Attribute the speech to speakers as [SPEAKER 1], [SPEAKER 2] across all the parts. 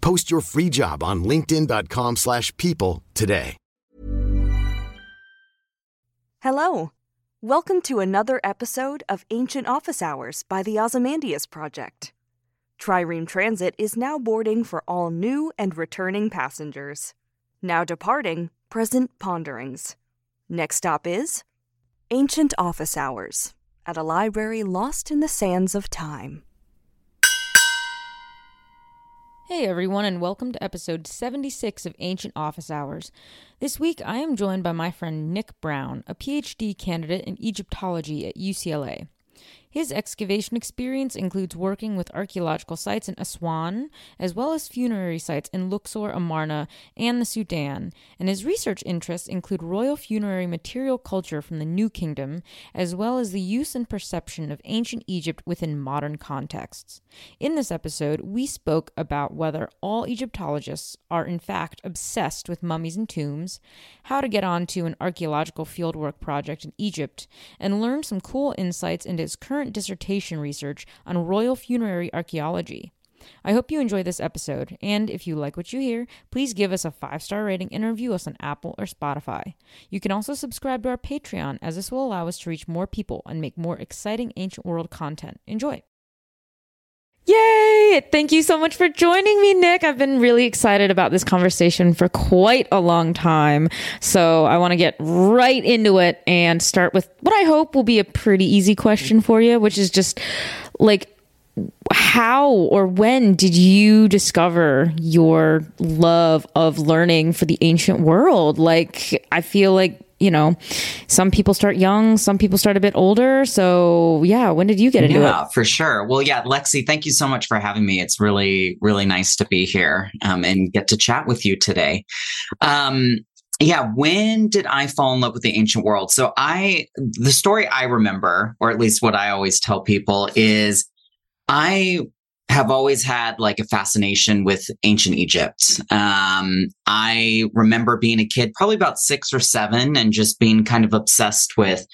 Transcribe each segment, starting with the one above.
[SPEAKER 1] Post your free job on linkedin.com/people slash people today.
[SPEAKER 2] Hello. Welcome to another episode of Ancient Office Hours by the Ozymandias Project. Trireme Transit is now boarding for all new and returning passengers. Now departing, present ponderings. Next stop is Ancient Office Hours at a library lost in the sands of time.
[SPEAKER 3] Hey everyone, and welcome to episode 76 of Ancient Office Hours. This week I am joined by my friend Nick Brown, a PhD candidate in Egyptology at UCLA. His excavation experience includes working with archaeological sites in Aswan, as well as funerary sites in Luxor, Amarna, and the Sudan, and his research interests include royal funerary material culture from the New Kingdom, as well as the use and perception of ancient Egypt within modern contexts. In this episode, we spoke about whether all Egyptologists are in fact obsessed with mummies and tombs, how to get onto an archaeological fieldwork project in Egypt, and learned some cool insights into his current dissertation research on royal funerary archaeology. I hope you enjoy this episode, and if you like what you hear, please give us a five star rating and review us on Apple or Spotify. You can also subscribe to our Patreon, as this will allow us to reach more people and make more exciting ancient world content. Enjoy! Thank you so much for joining me, Nick. I've been really excited about this conversation for quite a long time. So I want to get right into it and start with what I hope will be a pretty easy question for you, which is just like, how or when did you discover your love of learning for the ancient world? Like, I feel like you know, some people start young, some people start a bit older. So, yeah, when did you get into
[SPEAKER 4] yeah,
[SPEAKER 3] it?
[SPEAKER 4] for sure. Well, yeah, Lexie, thank you so much for having me. It's really, really nice to be here um, and get to chat with you today. Um, yeah, when did I fall in love with the ancient world? So, I, the story I remember, or at least what I always tell people, is I have always had like a fascination with ancient Egypt. Um, I remember being a kid, probably about six or seven, and just being kind of obsessed with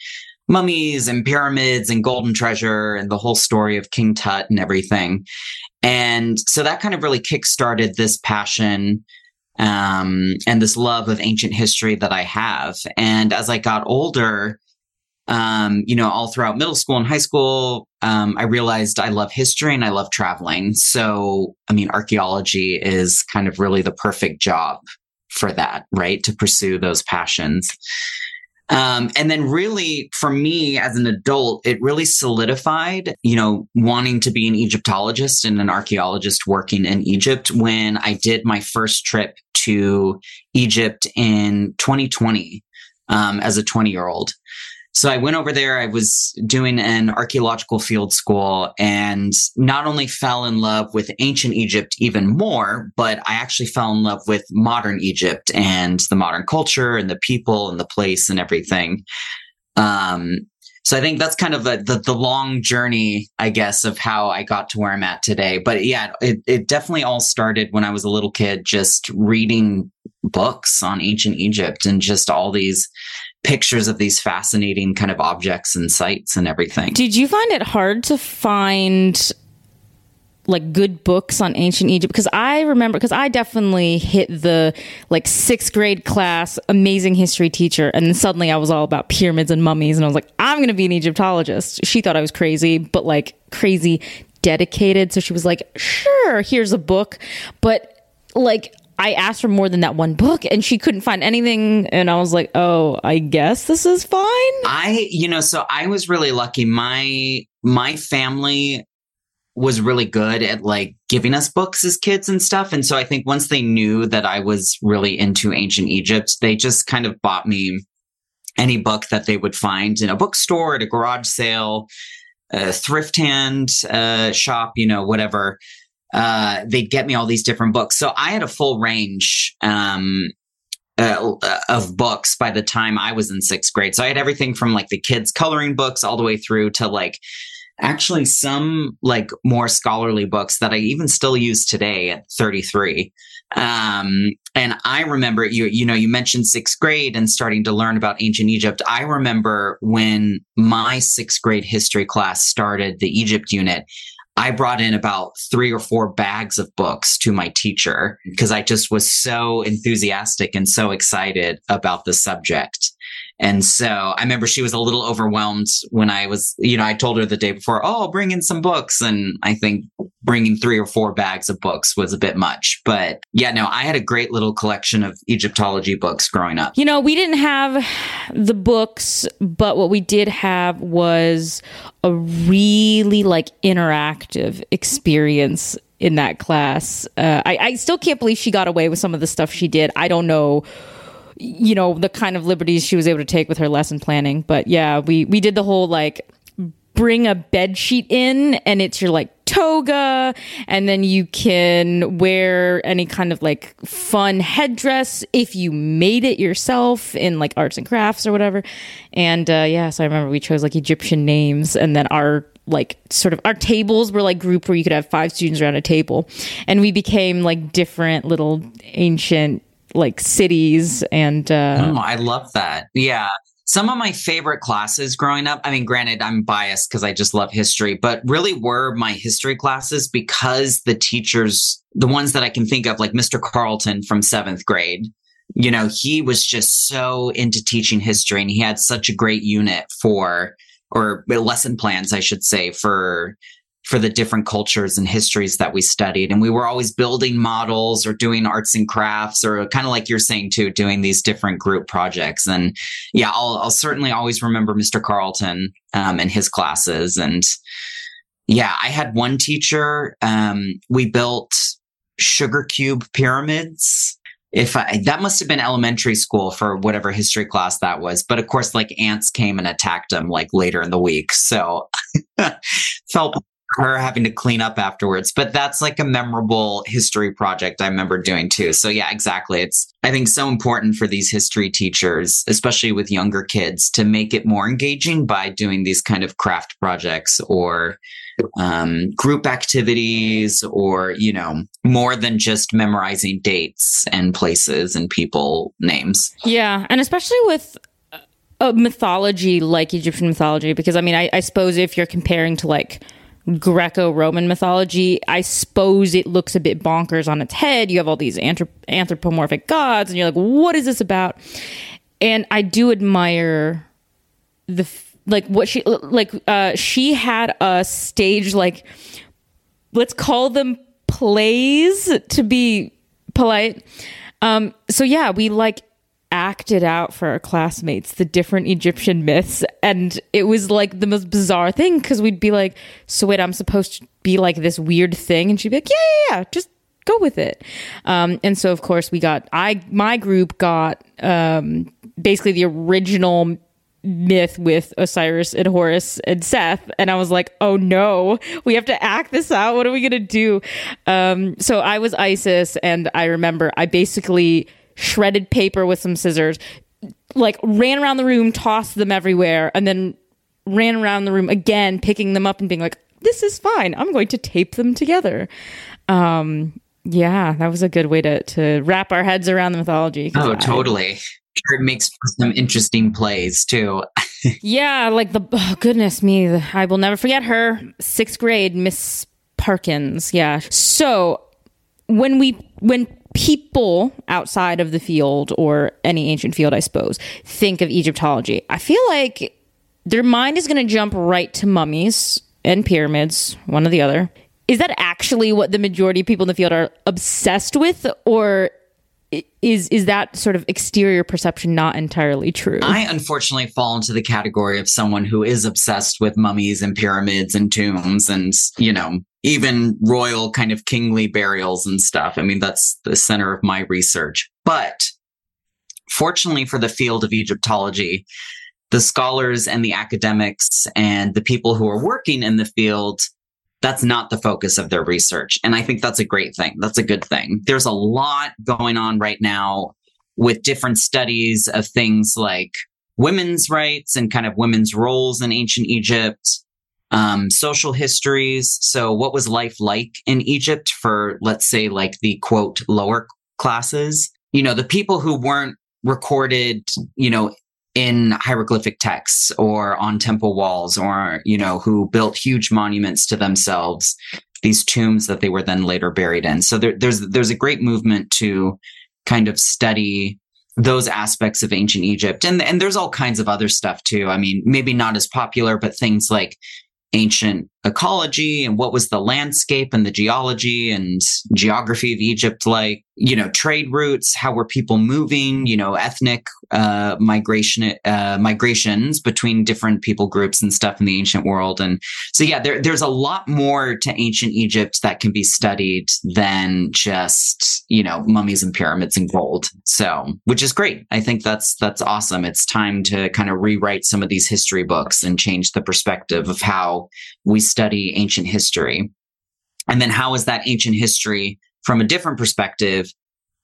[SPEAKER 4] mummies and pyramids and golden treasure and the whole story of King Tut and everything. And so that kind of really kickstarted this passion um, and this love of ancient history that I have. And as I got older, um, you know, all throughout middle school and high school, um, I realized I love history and I love traveling. So, I mean, archaeology is kind of really the perfect job for that, right? To pursue those passions. Um, and then really for me as an adult, it really solidified, you know, wanting to be an Egyptologist and an archaeologist working in Egypt when I did my first trip to Egypt in 2020 um, as a 20 year old. So I went over there. I was doing an archaeological field school and not only fell in love with ancient Egypt even more, but I actually fell in love with modern Egypt and the modern culture and the people and the place and everything. Um, so I think that's kind of a, the, the long journey, I guess, of how I got to where I'm at today. But yeah, it, it definitely all started when I was a little kid, just reading books on ancient Egypt and just all these pictures of these fascinating kind of objects and sites and everything.
[SPEAKER 3] Did you find it hard to find like good books on ancient Egypt because I remember because I definitely hit the like sixth grade class amazing history teacher and then suddenly I was all about pyramids and mummies and I was like I'm gonna be an Egyptologist. She thought I was crazy, but like crazy dedicated. So she was like, sure, here's a book, but like I asked for more than that one book and she couldn't find anything. And I was like, oh, I guess this is fine.
[SPEAKER 4] I, you know, so I was really lucky. My, my family was really good at like giving us books as kids and stuff. And so I think once they knew that I was really into ancient Egypt, they just kind of bought me any book that they would find in a bookstore, at a garage sale, a thrift hand uh, shop, you know, whatever. Uh, they'd get me all these different books. So I had a full range um, uh, of books by the time I was in sixth grade. So I had everything from like the kids' coloring books all the way through to like actually some like more scholarly books that I even still use today at 33. Um, and I remember you, you know, you mentioned sixth grade and starting to learn about ancient Egypt. I remember when my sixth grade history class started the Egypt unit, I brought in about three or four bags of books to my teacher mm-hmm. because I just was so enthusiastic and so excited about the subject. And so I remember she was a little overwhelmed when I was, you know, I told her the day before, oh, I'll bring in some books. And I think bringing three or four bags of books was a bit much. But yeah, no, I had a great little collection of Egyptology books growing up.
[SPEAKER 3] You know, we didn't have the books, but what we did have was a really like interactive experience in that class. Uh, I, I still can't believe she got away with some of the stuff she did. I don't know you know the kind of liberties she was able to take with her lesson planning. But yeah we we did the whole like bring a bed sheet in and it's your like toga and then you can wear any kind of like fun headdress if you made it yourself in like arts and crafts or whatever. And uh yeah so i remember we chose like egyptian names and then our like sort of our tables were like group where you could have five students around a table. And we became like different little ancient like cities and uh
[SPEAKER 4] oh, I love that. Yeah. Some of my favorite classes growing up, I mean, granted, I'm biased because I just love history, but really were my history classes because the teachers, the ones that I can think of, like Mr. Carlton from seventh grade, you know, he was just so into teaching history and he had such a great unit for, or lesson plans, I should say, for for the different cultures and histories that we studied. And we were always building models or doing arts and crafts or kind of like you're saying too, doing these different group projects. And yeah, I'll, I'll certainly always remember Mr. Carlton um, and his classes. And yeah, I had one teacher. Um, we built sugar cube pyramids if I, that must have been elementary school for whatever history class that was. But of course, like ants came and attacked them like later in the week. So felt her having to clean up afterwards. But that's like a memorable history project I remember doing too. So yeah, exactly. It's, I think so important for these history teachers, especially with younger kids to make it more engaging by doing these kind of craft projects or um, group activities or, you know, more than just memorizing dates and places and people names.
[SPEAKER 3] Yeah. And especially with a mythology like Egyptian mythology, because I mean, I, I suppose if you're comparing to like Greco Roman mythology, I suppose it looks a bit bonkers on its head. You have all these anthrop- anthropomorphic gods, and you're like, what is this about? And I do admire the like what she like uh she had a stage like let's call them plays to be polite um so yeah we like acted out for our classmates the different Egyptian myths. And it was like the most bizarre thing because we'd be like, so wait, I'm supposed to be like this weird thing? And she'd be like, yeah, yeah, yeah, just go with it. Um, and so, of course, we got, I, my group got um, basically the original myth with Osiris and Horus and Seth. And I was like, oh no, we have to act this out. What are we going to do? Um, so I was Isis. And I remember I basically shredded paper with some scissors, like ran around the room, tossed them everywhere, and then ran around the room again, picking them up and being like, this is fine. I'm going to tape them together. Um, yeah, that was a good way to, to wrap our heads around the mythology.
[SPEAKER 4] Oh, I, totally. It makes some interesting plays too.
[SPEAKER 3] yeah, like the oh, goodness me, I will never forget her. Sixth grade, Miss Parkins. Yeah. So when we when people outside of the field or any ancient field, I suppose, think of Egyptology, I feel like their mind is going to jump right to mummies and pyramids, one or the other. Is that actually what the majority of people in the field are obsessed with? Or is is that sort of exterior perception not entirely true?
[SPEAKER 4] I unfortunately fall into the category of someone who is obsessed with mummies and pyramids and tombs and you know even royal kind of kingly burials and stuff. I mean that's the center of my research. But fortunately for the field of Egyptology, the scholars and the academics and the people who are working in the field that's not the focus of their research. And I think that's a great thing. That's a good thing. There's a lot going on right now with different studies of things like women's rights and kind of women's roles in ancient Egypt, um, social histories. So, what was life like in Egypt for, let's say, like the quote, lower classes? You know, the people who weren't recorded, you know, in hieroglyphic texts or on temple walls or, you know, who built huge monuments to themselves, these tombs that they were then later buried in. So there, there's, there's a great movement to kind of study those aspects of ancient Egypt. And, and there's all kinds of other stuff too. I mean, maybe not as popular, but things like ancient ecology and what was the landscape and the geology and geography of Egypt like, you know, trade routes, how were people moving, you know, ethnic uh, migration uh, migrations between different people groups and stuff in the ancient world. And so yeah, there, there's a lot more to ancient Egypt that can be studied than just, you know, mummies and pyramids and gold. So, which is great. I think that's that's awesome. It's time to kind of rewrite some of these history books and change the perspective of how we study ancient history. And then how is that ancient history from a different perspective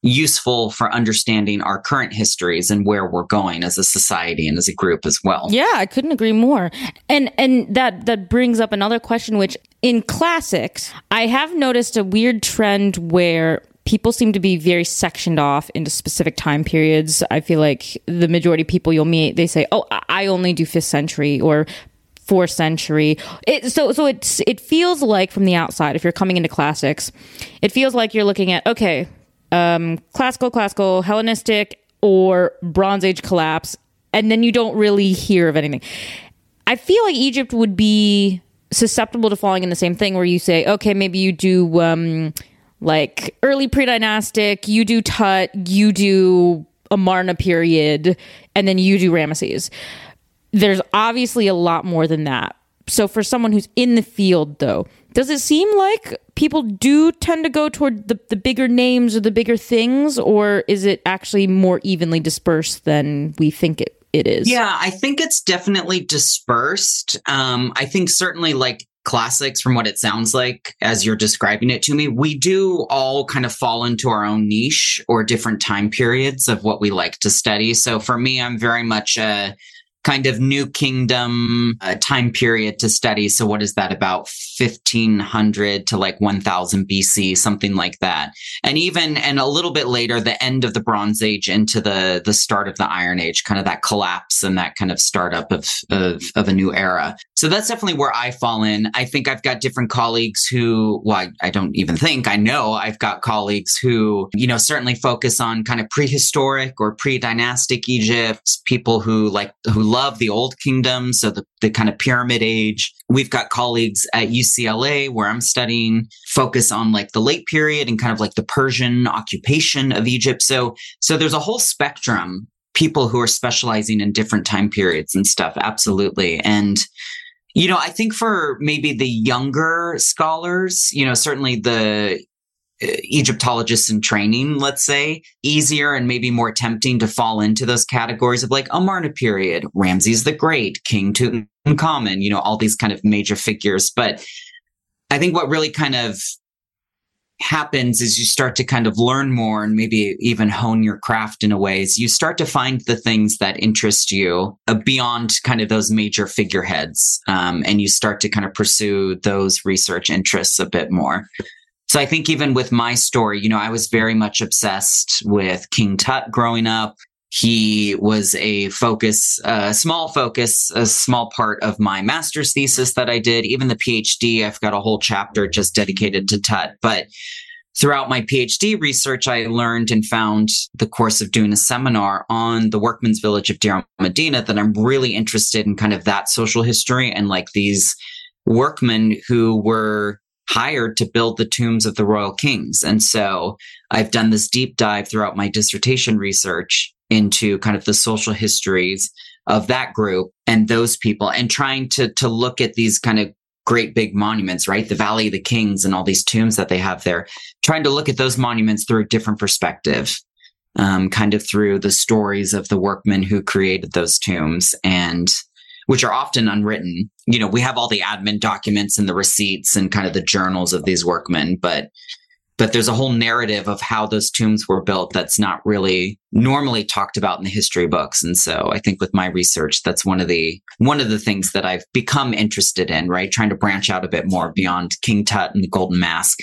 [SPEAKER 4] useful for understanding our current histories and where we're going as a society and as a group as well.
[SPEAKER 3] Yeah, I couldn't agree more. And and that that brings up another question which in classics, I have noticed a weird trend where people seem to be very sectioned off into specific time periods. I feel like the majority of people you'll meet, they say, "Oh, I only do 5th century," or fourth century. It, so so it's it feels like from the outside, if you're coming into classics, it feels like you're looking at okay, um, classical, classical, Hellenistic, or Bronze Age collapse, and then you don't really hear of anything. I feel like Egypt would be susceptible to falling in the same thing, where you say, okay, maybe you do um, like early pre-dynastic, you do Tut, you do Amarna period, and then you do Ramesses there's obviously a lot more than that. So for someone who's in the field though, does it seem like people do tend to go toward the, the bigger names or the bigger things, or is it actually more evenly dispersed than we think it, it is?
[SPEAKER 4] Yeah, I think it's definitely dispersed. Um, I think certainly like classics from what it sounds like as you're describing it to me we do all kind of fall into our own niche or different time periods of what we like to study so for me i'm very much a kind of new kingdom uh, time period to study. So what is that about 1500 to like 1000 BC, something like that. And even, and a little bit later, the end of the Bronze Age into the, the start of the Iron Age, kind of that collapse and that kind of startup of, of, of a new era. So that's definitely where I fall in. I think I've got different colleagues who, well, I, I don't even think I know I've got colleagues who, you know, certainly focus on kind of prehistoric or pre-dynastic Egypt, people who like, who love the old kingdom. So the, the kind of pyramid age. We've got colleagues at UCLA where I'm studying focus on like the late period and kind of like the Persian occupation of Egypt. So, so there's a whole spectrum people who are specializing in different time periods and stuff. Absolutely. And, you know, I think for maybe the younger scholars, you know, certainly the Egyptologists in training, let's say, easier and maybe more tempting to fall into those categories of like Amarna period, Ramses the Great, King Tutankhamun, you know, all these kind of major figures. But I think what really kind of happens is you start to kind of learn more and maybe even hone your craft in a way is you start to find the things that interest you uh, beyond kind of those major figureheads um, and you start to kind of pursue those research interests a bit more so I think even with my story, you know, I was very much obsessed with King Tut growing up. He was a focus, a small focus, a small part of my master's thesis that I did. Even the PhD, I've got a whole chapter just dedicated to Tut. But throughout my PhD research, I learned and found the course of doing a seminar on the workman's village of Deir Medina that I'm really interested in kind of that social history and like these workmen who were hired to build the tombs of the royal kings. And so I've done this deep dive throughout my dissertation research into kind of the social histories of that group and those people and trying to to look at these kind of great big monuments, right? The Valley of the Kings and all these tombs that they have there, trying to look at those monuments through a different perspective, um, kind of through the stories of the workmen who created those tombs and which are often unwritten. You know, we have all the admin documents and the receipts and kind of the journals of these workmen, but but there's a whole narrative of how those tombs were built that's not really normally talked about in the history books. And so i think with my research that's one of the one of the things that i've become interested in right? Trying to branch out a bit more beyond king tut and the golden mask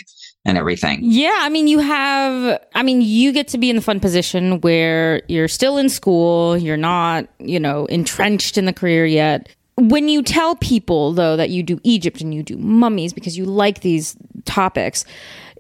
[SPEAKER 4] and everything.
[SPEAKER 3] Yeah i mean you have i mean you get to be in the fun position where you're still in school you're not you know entrenched in the career yet. When you tell people though that you do egypt and you do mummies because you like these topics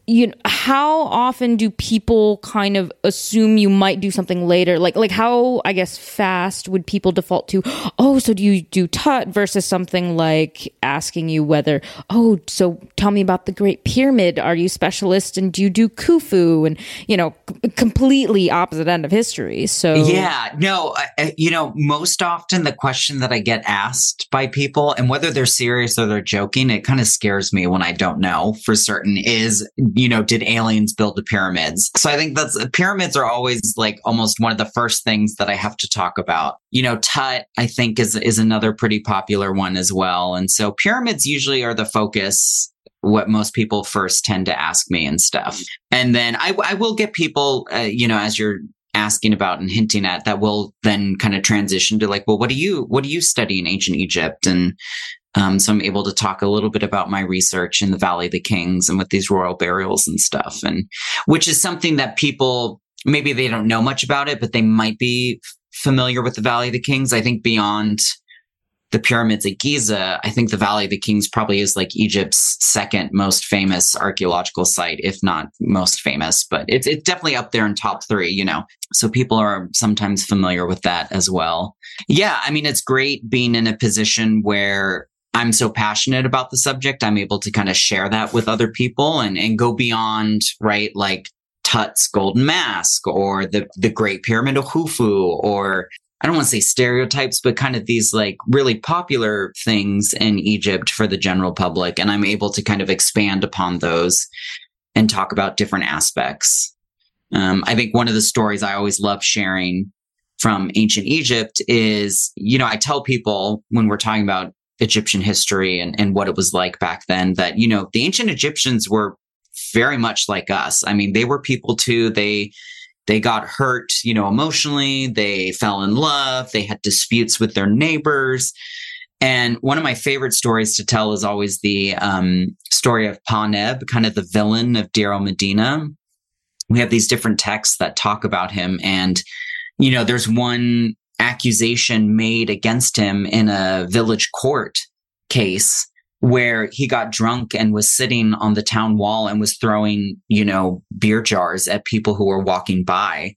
[SPEAKER 3] you know, how often do people kind of assume you might do something later? Like, like how I guess fast would people default to? Oh, so do you do tut versus something like asking you whether? Oh, so tell me about the Great Pyramid. Are you specialist and do you do Khufu? And you know, c- completely opposite end of history. So
[SPEAKER 4] yeah, no, you know, most often the question that I get asked by people, and whether they're serious or they're joking, it kind of scares me when I don't know for certain. Is you know, did aliens build the pyramids? So I think that's pyramids are always like almost one of the first things that I have to talk about. You know, Tut, I think is is another pretty popular one as well. And so pyramids usually are the focus what most people first tend to ask me and stuff. And then I, I will get people, uh, you know, as you're asking about and hinting at that will then kind of transition to like, well, what do you, what do you study in ancient Egypt? And um, so I'm able to talk a little bit about my research in the Valley of the Kings and with these royal burials and stuff, and which is something that people maybe they don't know much about it, but they might be familiar with the Valley of the Kings. I think beyond the pyramids at Giza, I think the Valley of the Kings probably is like Egypt's second most famous archaeological site, if not most famous, but it's, it's definitely up there in top three, you know. So people are sometimes familiar with that as well. Yeah, I mean, it's great being in a position where I'm so passionate about the subject, I'm able to kind of share that with other people and, and go beyond, right? Like Tut's Golden Mask or the, the Great Pyramid of Khufu or I don't want to say stereotypes, but kind of these like really popular things in Egypt for the general public. And I'm able to kind of expand upon those and talk about different aspects. Um, I think one of the stories I always love sharing from ancient Egypt is, you know, I tell people when we're talking about Egyptian history and, and what it was like back then that, you know, the ancient Egyptians were very much like us. I mean, they were people too. They, they got hurt, you know, emotionally. They fell in love. They had disputes with their neighbors. And one of my favorite stories to tell is always the um, story of Paneb, kind of the villain of Deir el-Medina. We have these different texts that talk about him. And, you know, there's one accusation made against him in a village court case where he got drunk and was sitting on the town wall and was throwing, you know, beer jars at people who were walking by.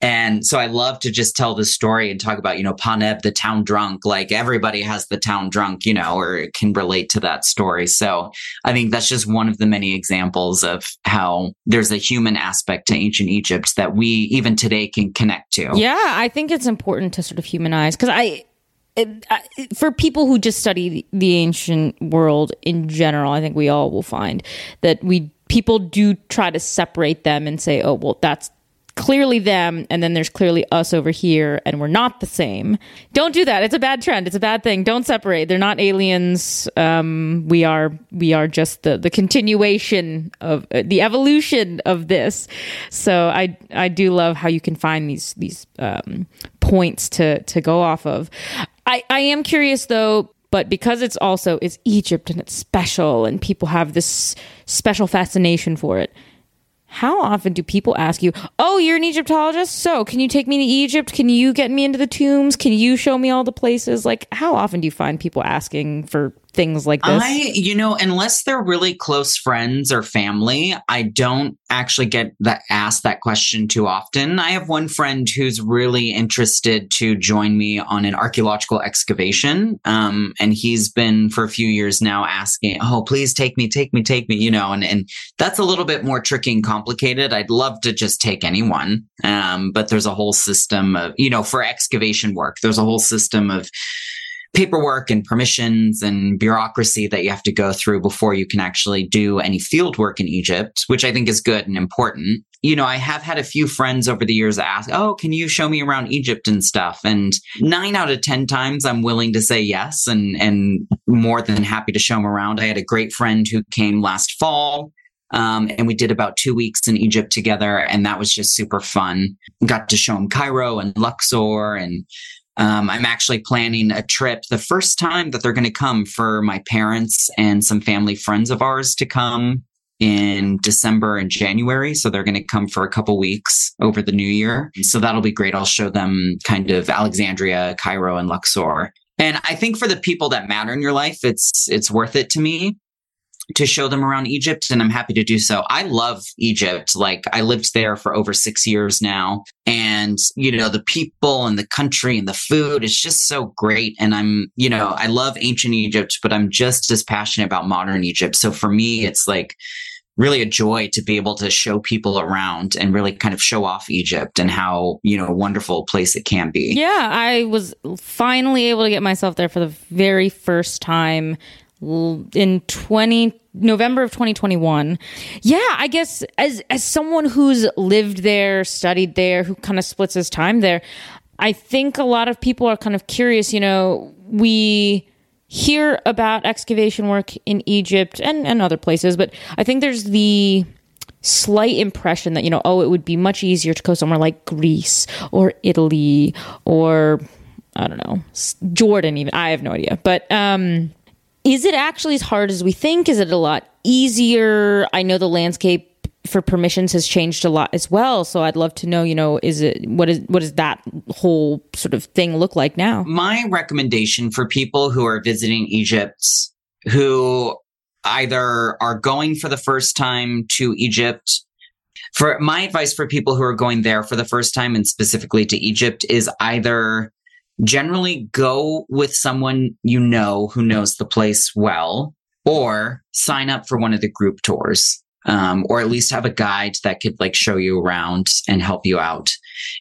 [SPEAKER 4] And so I love to just tell this story and talk about, you know, Paneb, the town drunk. Like everybody has the town drunk, you know, or can relate to that story. So I think that's just one of the many examples of how there's a human aspect to ancient Egypt that we even today can connect to.
[SPEAKER 3] Yeah, I think it's important to sort of humanize because I, it, I, for people who just study the, the ancient world in general, I think we all will find that we people do try to separate them and say, oh, well, that's clearly them and then there's clearly us over here and we're not the same. Don't do that. It's a bad trend. It's a bad thing. Don't separate. They're not aliens. Um, we are we are just the the continuation of uh, the evolution of this. So i i do love how you can find these these um, points to to go off of. I i am curious though but because it's also it's egypt and it's special and people have this special fascination for it how often do people ask you, Oh, you're an Egyptologist? So can you take me to Egypt? Can you get me into the tombs? Can you show me all the places? Like, how often do you find people asking for things like this?
[SPEAKER 4] I, you know, unless they're really close friends or family, I don't actually get that asked that question too often. I have one friend who's really interested to join me on an archaeological excavation. Um, and he's been for a few years now asking, Oh, please take me, take me, take me, you know, and, and that's a little bit more tricky and complicated. I'd love to just take anyone. Um, but there's a whole system of, you know, for excavation work, there's a whole system of, paperwork and permissions and bureaucracy that you have to go through before you can actually do any field work in Egypt, which I think is good and important. You know, I have had a few friends over the years ask, Oh, can you show me around Egypt and stuff? And nine out of 10 times I'm willing to say yes and, and more than happy to show them around. I had a great friend who came last fall. Um, and we did about two weeks in Egypt together, and that was just super fun. Got to show him Cairo and Luxor and um, I'm actually planning a trip the first time that they're going to come for my parents and some family friends of ours to come in December and January. So they're going to come for a couple weeks over the new year. So that'll be great. I'll show them kind of Alexandria, Cairo, and Luxor. And I think for the people that matter in your life, it's it's worth it to me to show them around Egypt, and I'm happy to do so. I love Egypt. Like I lived there for over six years now. And, you know, the people and the country and the food is just so great. And I'm, you know, I love ancient Egypt, but I'm just as passionate about modern Egypt. So for me, it's like, really a joy to be able to show people around and really kind of show off Egypt and how, you know, wonderful place it can be.
[SPEAKER 3] Yeah, I was finally able to get myself there for the very first time in 20 November of 2021. Yeah, I guess as as someone who's lived there, studied there, who kind of splits his time there, I think a lot of people are kind of curious, you know, we hear about excavation work in Egypt and and other places, but I think there's the slight impression that you know, oh, it would be much easier to go somewhere like Greece or Italy or I don't know, Jordan even. I have no idea. But um is it actually as hard as we think? Is it a lot easier? I know the landscape for permissions has changed a lot as well. So I'd love to know, you know, is it what is what does that whole sort of thing look like now?
[SPEAKER 4] My recommendation for people who are visiting Egypt who either are going for the first time to Egypt for my advice for people who are going there for the first time and specifically to Egypt is either generally go with someone you know who knows the place well or sign up for one of the group tours um, or at least have a guide that could like show you around and help you out.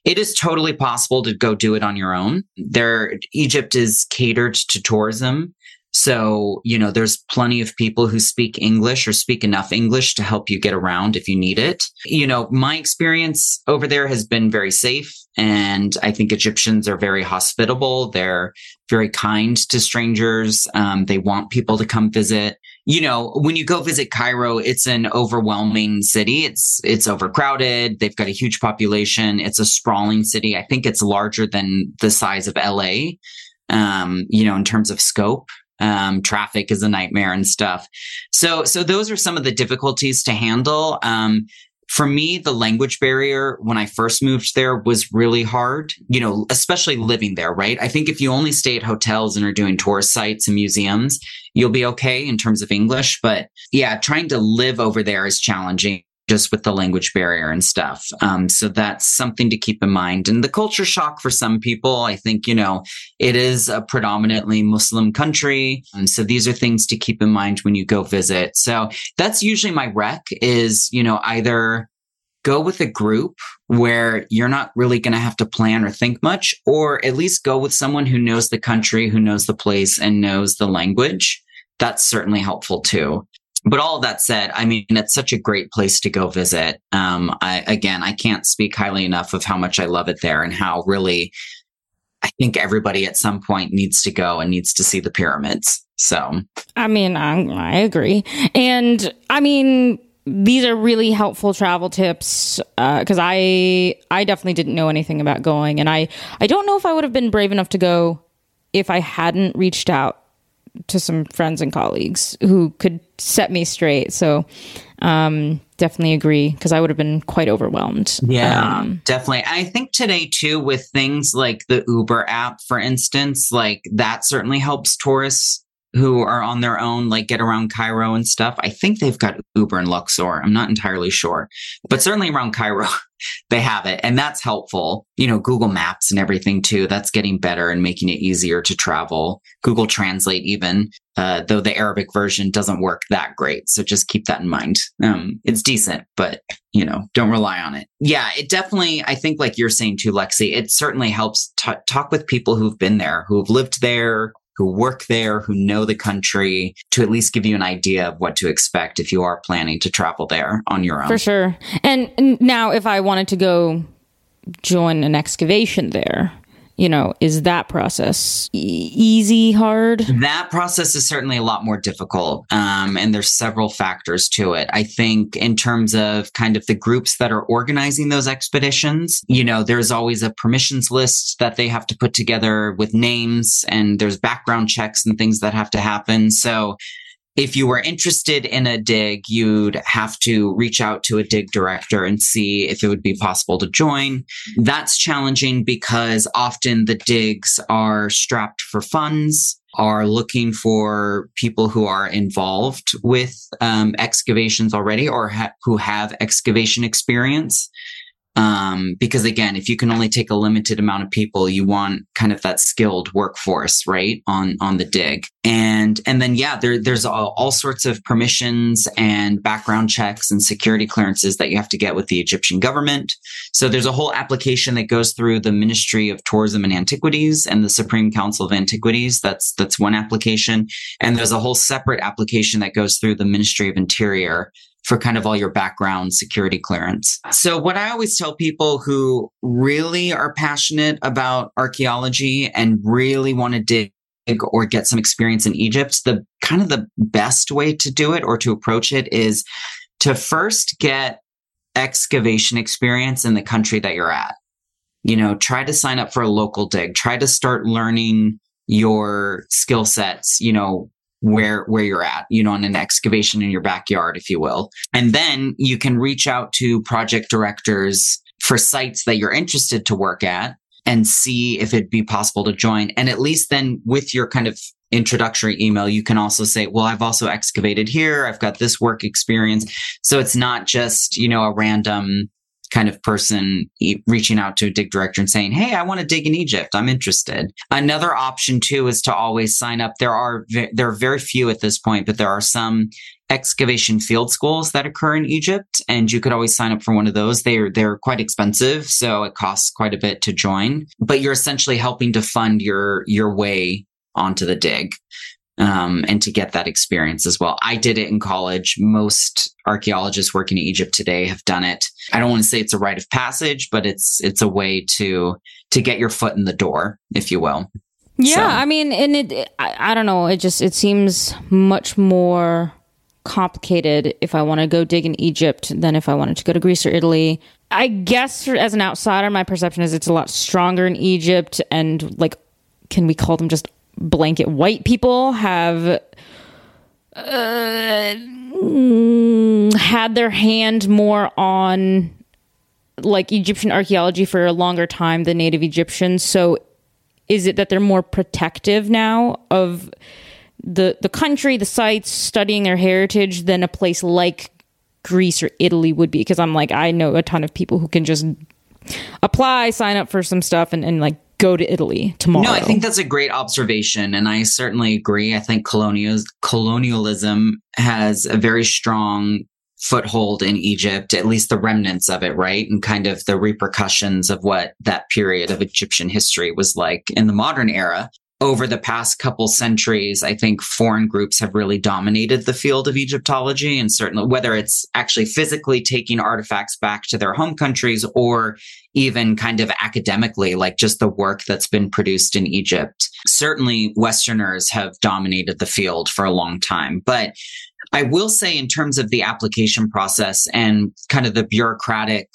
[SPEAKER 4] It is totally possible to go do it on your own. There egypt is catered to tourism so, you know, there's plenty of people who speak English or speak enough English to help you get around if you need it. You know, my experience over there has been very safe. And I think Egyptians are very hospitable. They're very kind to strangers. Um, they want people to come visit. You know, when you go visit Cairo, it's an overwhelming city. It's, it's overcrowded. They've got a huge population. It's a sprawling city. I think it's larger than the size of LA. Um, you know, in terms of scope um, traffic is a nightmare and stuff. So, so those are some of the difficulties to handle. Um, for me, the language barrier when I first moved there was really hard, you know, especially living there, right? I think if you only stay at hotels and are doing tourist sites and museums, you'll be okay in terms of English. But yeah, trying to live over there is challenging just with the language barrier and stuff. Um, so that's something to keep in mind. And the culture shock for some people, I think, you know, it is a predominantly Muslim country. And so these are things to keep in mind when you go visit. So that's usually my rec is, you know, either go with a group where you're not really going to have to plan or think much, or at least go with someone who knows the country, who knows the place and knows the language. That's certainly helpful too but all that said, I mean, it's such a great place to go visit. Um, I, again, I can't speak highly enough of how much I love it there and how really I think everybody at some point needs to go and needs to see the pyramids. So,
[SPEAKER 3] I mean, I, I agree. And I mean, these are really helpful travel tips because uh, I I definitely didn't know anything about going, and I I don't know if I would have been brave enough to go if I hadn't reached out to some friends and colleagues who could set me straight. So, um, definitely agree because I would have been quite overwhelmed.
[SPEAKER 4] Yeah, um, definitely. I think today too, with things like the Uber app, for instance, like that certainly helps tourists who are on their own, like get around Cairo and stuff. I think they've got Uber and Luxor. I'm not entirely sure, but certainly around Cairo, they have it. And that's helpful. You know, Google Maps and everything too. That's getting better and making it easier to travel. Google Translate, even, uh, though the Arabic version doesn't work that great. So just keep that in mind. Um, it's decent, but you know, don't rely on it. Yeah, it definitely, I think, like you're saying too, Lexie, it certainly helps t- talk with people who've been there, who've lived there, who work there, who know the country, to at least give you an idea of what to expect if you are planning to travel there on your own.
[SPEAKER 3] For sure. And now, if I wanted to go join an excavation there, you know, is that process e- easy, hard?
[SPEAKER 4] That process is certainly a lot more difficult. Um, and there's several factors to it. I think in terms of kind of the groups that are organizing those expeditions, you know, there's always a permissions list that they have to put together with names and there's background checks and things that have to happen. So if you were interested in a dig, you'd have to reach out to a dig director and see if it would be possible to join. That's challenging because often the digs are strapped for funds, are looking for people who are involved with um, excavations already or ha- who have excavation experience. Um, because again, if you can only take a limited amount of people, you want kind of that skilled workforce, right? On, on the dig. And, and then, yeah, there, there's all, all sorts of permissions and background checks and security clearances that you have to get with the Egyptian government. So there's a whole application that goes through the Ministry of Tourism and Antiquities and the Supreme Council of Antiquities. That's, that's one application. And there's a whole separate application that goes through the Ministry of Interior for kind of all your background security clearance. So what I always tell people who really are passionate about archaeology and really want to dig or get some experience in Egypt, the kind of the best way to do it or to approach it is to first get excavation experience in the country that you're at. You know, try to sign up for a local dig, try to start learning your skill sets, you know, where where you're at you know on an excavation in your backyard if you will. And then you can reach out to project directors for sites that you're interested to work at and see if it'd be possible to join. And at least then with your kind of introductory email you can also say well i've also excavated here. I've got this work experience. So it's not just you know a random kind of person reaching out to a dig director and saying, Hey, I want to dig in Egypt. I'm interested. Another option too is to always sign up. There are, there are very few at this point, but there are some excavation field schools that occur in Egypt and you could always sign up for one of those. They're, they're quite expensive. So it costs quite a bit to join, but you're essentially helping to fund your, your way onto the dig um, and to get that experience as well. I did it in college. Most archaeologists working in Egypt today have done it. I don't want to say it's a rite of passage, but it's it's a way to to get your foot in the door, if you will.
[SPEAKER 3] Yeah, so. I mean, and it, I, I don't know. It just it seems much more complicated if I want to go dig in Egypt than if I wanted to go to Greece or Italy. I guess as an outsider, my perception is it's a lot stronger in Egypt and like, can we call them just blanket white people have uh, had their hand more on like Egyptian archaeology for a longer time than native Egyptians. So is it that they're more protective now of the the country, the sites, studying their heritage than a place like Greece or Italy would be? Because I'm like, I know a ton of people who can just apply, sign up for some stuff and, and like go to Italy tomorrow.
[SPEAKER 4] No, I think that's a great observation. And I certainly agree. I think colonial, colonialism has a very strong foothold in Egypt, at least the remnants of it, right? And kind of the repercussions of what that period of Egyptian history was like in the modern era over the past couple centuries, I think foreign groups have really dominated the field of Egyptology and certainly whether it's actually physically taking artifacts back to their home countries or even kind of academically, like just the work that's been produced in Egypt. Certainly Westerners have dominated the field for a long time, but I will say in terms of the application process and kind of the bureaucratic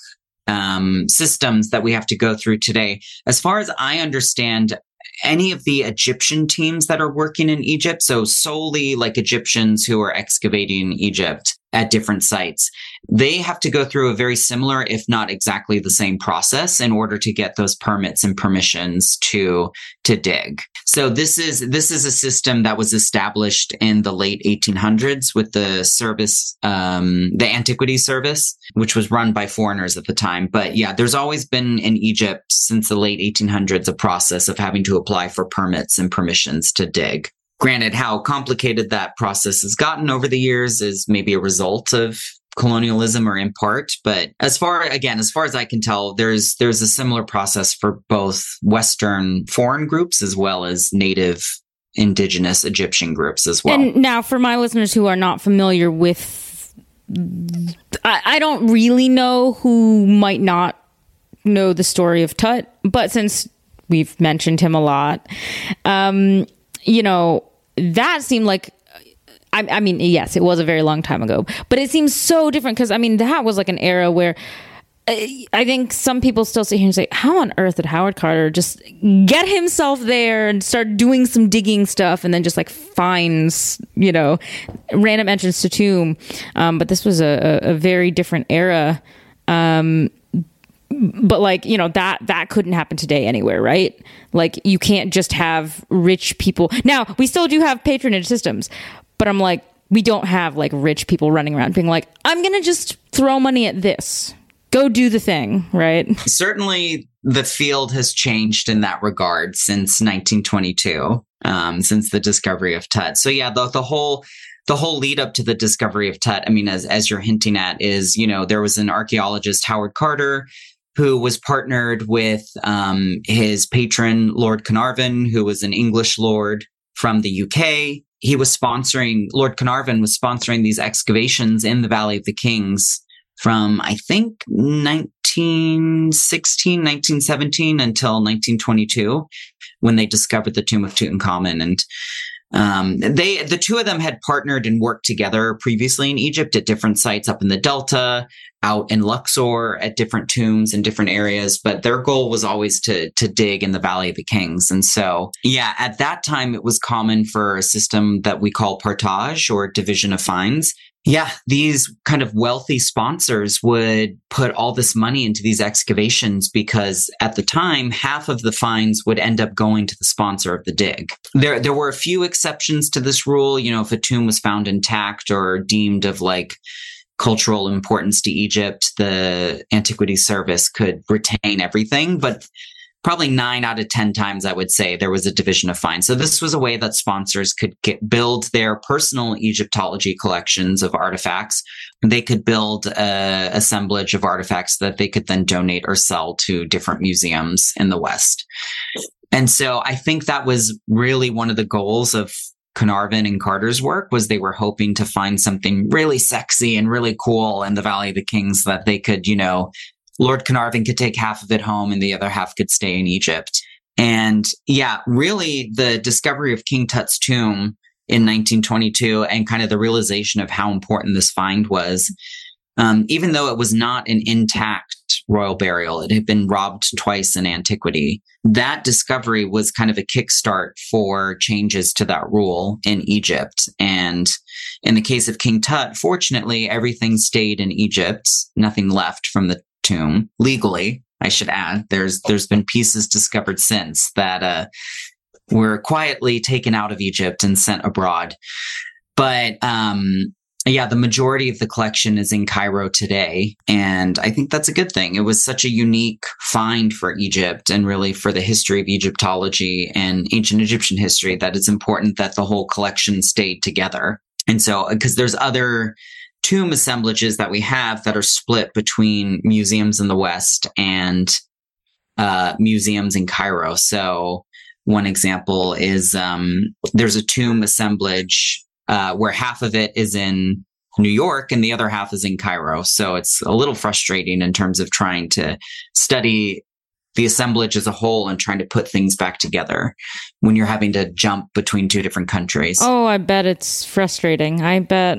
[SPEAKER 4] um, systems that we have to go through today. As far as I understand, any of the Egyptian teams that are working in Egypt, so solely like Egyptians who are excavating Egypt, at different sites. They have to go through a very similar, if not exactly the same process in order to get those permits and permissions to, to dig. So this is, this is a system that was established in the late 1800s with the service, um, the antiquity service, which was run by foreigners at the time. But yeah, there's always been in Egypt since the late 1800s a process of having to apply for permits and permissions to dig. Granted, how complicated that process has gotten over the years is maybe a result of colonialism or in part but as far again as far as i can tell there's there's a similar process for both western foreign groups as well as native indigenous egyptian groups as well.
[SPEAKER 3] And now for my listeners who are not familiar with I, I don't really know who might not know the story of tut but since we've mentioned him a lot um you know that seemed like I, I, mean, yes, it was a very long time ago, but it seems so different because I mean, that was like an era where I think some people still sit here and say, "How on earth did Howard Carter just get himself there and start doing some digging stuff, and then just like finds, you know, random entrance to tomb?" Um, but this was a, a very different era. Um, but like you know that that couldn't happen today anywhere right? Like you can't just have rich people. Now we still do have patronage systems but i'm like we don't have like rich people running around being like i'm gonna just throw money at this. Go do the thing right?
[SPEAKER 4] Certainly the field has changed in that regard since 1922 um, since the discovery of tut so yeah the, the whole the whole lead up to the discovery of Tut, I mean, as as you're hinting at, is you know there was an archaeologist Howard Carter who was partnered with um, his patron, Lord Carnarvon, who was an English lord from the UK. He was sponsoring, Lord Carnarvon was sponsoring these excavations in the Valley of the Kings from, I think, 1916, 1917 until 1922 when they discovered the tomb of Tutankhamun. And um, they, the two of them had partnered and worked together previously in Egypt at different sites up in the Delta, out in Luxor at different tombs in different areas, but their goal was always to, to dig in the Valley of the Kings. And so, yeah, at that time, it was common for a system that we call partage or division of finds yeah, these kind of wealthy sponsors would put all this money into these excavations because at the time, half of the finds would end up going to the sponsor of the dig. There, there were a few exceptions to this rule. You know, if a tomb was found intact or deemed of like cultural importance to Egypt, the antiquity service could retain everything. But probably nine out of 10 times, I would say there was a division of finds. So this was a way that sponsors could get, build their personal Egyptology collections of artifacts. They could build a assemblage of artifacts that they could then donate or sell to different museums in the West. And so I think that was really one of the goals of Carnarvon and Carter's work was they were hoping to find something really sexy and really cool in the Valley of the Kings that they could, you know, Lord Carnarvon could take half of it home and the other half could stay in Egypt. And yeah, really the discovery of King Tut's tomb in 1922 and kind of the realization of how important this find was, um, even though it was not an intact royal burial, it had been robbed twice in antiquity. That discovery was kind of a kickstart for changes to that rule in Egypt. And in the case of King Tut, fortunately, everything stayed in Egypt, nothing left from the tomb legally. I should add, there's there's been pieces discovered since that uh, were quietly taken out of Egypt and sent abroad. But um, yeah, the majority of the collection is in Cairo today. And I think that's a good thing. It was such a unique find for Egypt and really for the history of Egyptology and ancient Egyptian history that it's important that the whole collection stayed together. And so, because there's other tomb assemblages that we have that are split between museums in the West and uh, museums in Cairo. So one example is um, there's a tomb assemblage uh, where half of it is in New York and the other half is in Cairo. So it's a little frustrating in terms of trying to study the assemblage as a whole and trying to put things back together when you're having to jump between two different countries.
[SPEAKER 3] Oh, I bet it's frustrating. I bet.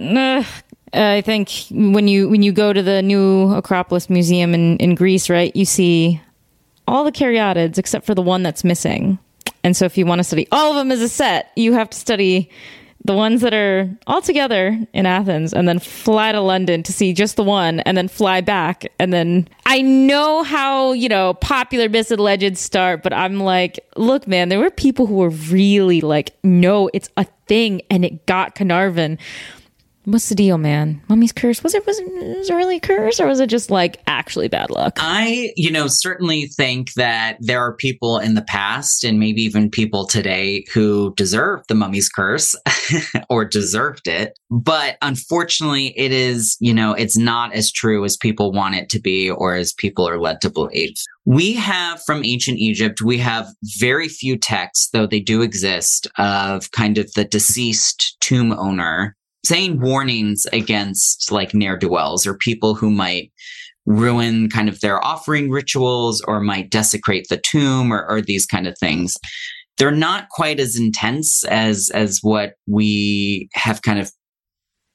[SPEAKER 3] Uh, I think when you when you go to the new Acropolis Museum in, in Greece, right, you see all the caryatids except for the one that's missing. And so if you want to study all of them as a set, you have to study the ones that are all together in Athens and then fly to London to see just the one and then fly back. And then I know how, you know, popular myths and legends start, but I'm like, look, man, there were people who were really like, no, it's a thing and it got Carnarvon. What's the deal, man? Mummy's curse was it was it, was it really a curse or was it just like actually bad luck?
[SPEAKER 4] I, you know, certainly think that there are people in the past and maybe even people today who deserve the mummy's curse or deserved it. But unfortunately, it is, you know, it's not as true as people want it to be or as people are led to believe. We have from ancient Egypt, we have very few texts, though they do exist, of kind of the deceased tomb owner saying warnings against like ne'er do wells or people who might ruin kind of their offering rituals or might desecrate the tomb or, or these kind of things. They're not quite as intense as as what we have kind of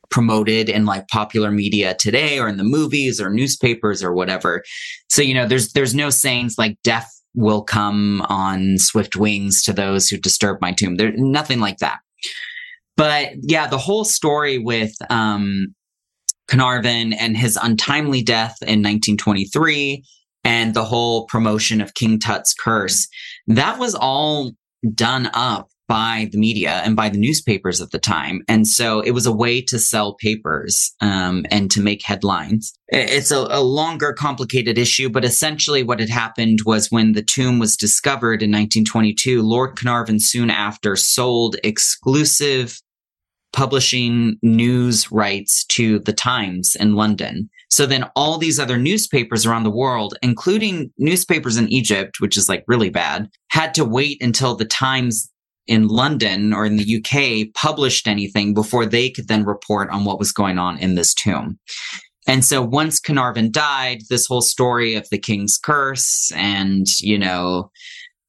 [SPEAKER 4] promoted in like popular media today or in the movies or newspapers or whatever. So, you know, there's there's no sayings like death will come on swift wings to those who disturb my tomb. There's nothing like that. But yeah, the whole story with um, Carnarvon and his untimely death in 1923 and the whole promotion of King Tut's curse, that was all done up by the media and by the newspapers at the time. And so it was a way to sell papers um, and to make headlines. It's a, a, longer, complicated issue, but essentially what had happened was when the tomb was discovered in 1922, Lord Carnarvon soon after sold exclusive publishing news rights to the Times in London. So then all these other newspapers around the world, including newspapers in Egypt, which is like really bad, had to wait until the Times in London or in the UK published anything before they could then report on what was going on in this tomb. And so once Carnarvon died, this whole story of the king's curse and, you know,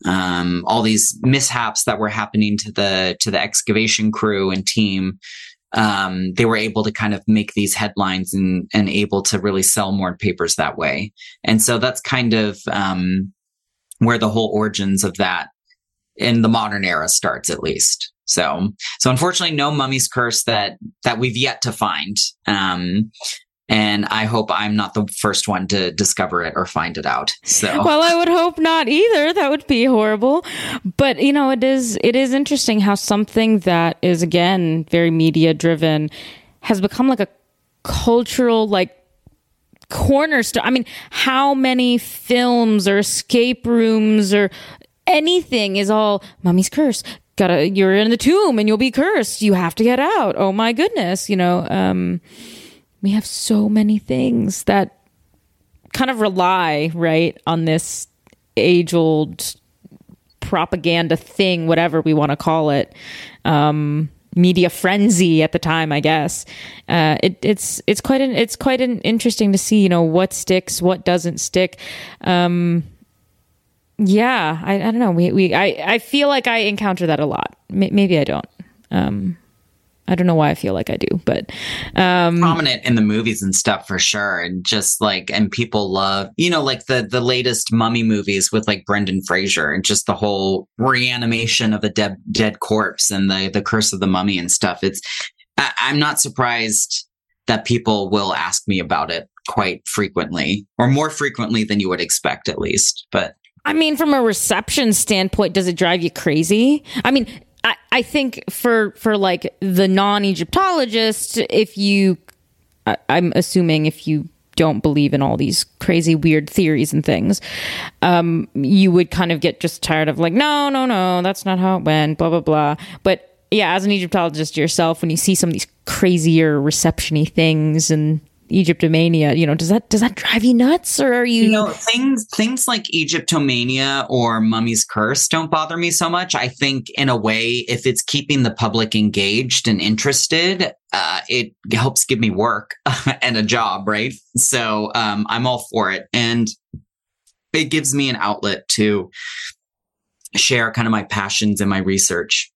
[SPEAKER 4] um, all these mishaps that were happening to the to the excavation crew and team. Um, they were able to kind of make these headlines and and able to really sell more papers that way. And so that's kind of um, where the whole origins of that in the modern era starts at least. So so unfortunately no mummy's curse that that we've yet to find. Um, and I hope I'm not the first one to discover it or find it out. So,
[SPEAKER 3] well, I would hope not either. That would be horrible. But you know, it is it is interesting how something that is again very media driven has become like a cultural like cornerstone. I mean, how many films or escape rooms or anything is all mummy's curse gotta you're in the tomb and you'll be cursed you have to get out oh my goodness you know um we have so many things that kind of rely right on this age old propaganda thing whatever we want to call it um, media frenzy at the time i guess. Uh, it, it's it's quite an it's quite an interesting to see you know what sticks what doesn't stick. Um, yeah I, I don't know. We, we I, I feel like i encounter that a lot. M- maybe i don't. Um, I don't know why I feel like I do, but
[SPEAKER 4] um, prominent in the movies and stuff for sure. And just like, and people love, you know, like the the latest Mummy movies with like Brendan Fraser and just the whole reanimation of a dead dead corpse and the the Curse of the Mummy and stuff. It's I, I'm not surprised that people will ask me about it quite frequently, or more frequently than you would expect, at least. But
[SPEAKER 3] I mean, from a reception standpoint, does it drive you crazy? I mean, I, I think for for like the non Egyptologist, if you, I, I'm assuming if you don't believe in all these crazy weird theories and things um, you would kind of get just tired of like no no no that's not how it went blah blah blah. But yeah as an egyptologist yourself when you see some of these crazier receptiony things and Egyptomania, you know, does that does that drive you nuts, or are you?
[SPEAKER 4] You know, things things like Egyptomania or Mummy's Curse don't bother me so much. I think, in a way, if it's keeping the public engaged and interested, uh, it helps give me work and a job, right? So um, I'm all for it, and it gives me an outlet to share kind of my passions and my research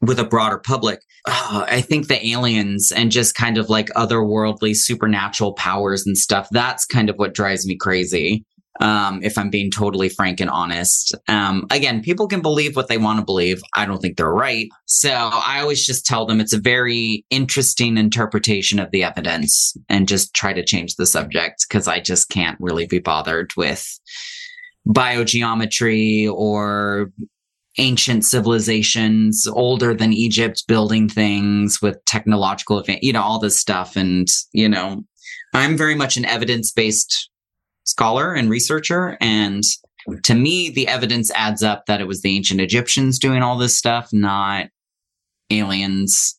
[SPEAKER 4] with a broader public. Uh, I think the aliens and just kind of like otherworldly supernatural powers and stuff, that's kind of what drives me crazy. Um, if I'm being totally frank and honest. Um, again, people can believe what they want to believe. I don't think they're right. So I always just tell them it's a very interesting interpretation of the evidence and just try to change the subject because I just can't really be bothered with biogeometry or ancient civilizations older than Egypt building things with technological, you know, all this stuff. And, you know, I'm very much an evidence based scholar and researcher. And to me, the evidence adds up that it was the ancient Egyptians doing all this stuff, not aliens,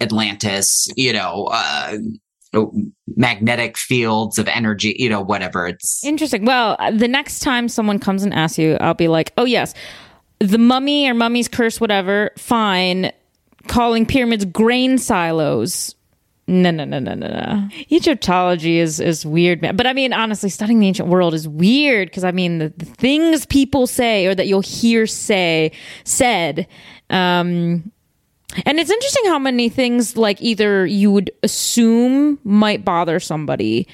[SPEAKER 4] Atlantis, you know, uh, magnetic fields of energy, you know, whatever. It's
[SPEAKER 3] interesting. Well, the next time someone comes and asks you, I'll be like, oh, yes, the mummy or mummy's curse, whatever, fine. Calling pyramids grain silos. No, no, no, no, no, no. Egyptology is is weird, man. But I mean, honestly, studying the ancient world is weird because I mean, the, the, things people say or that you'll hear say said. Um, and it's interesting how many things like either you would assume might bother somebody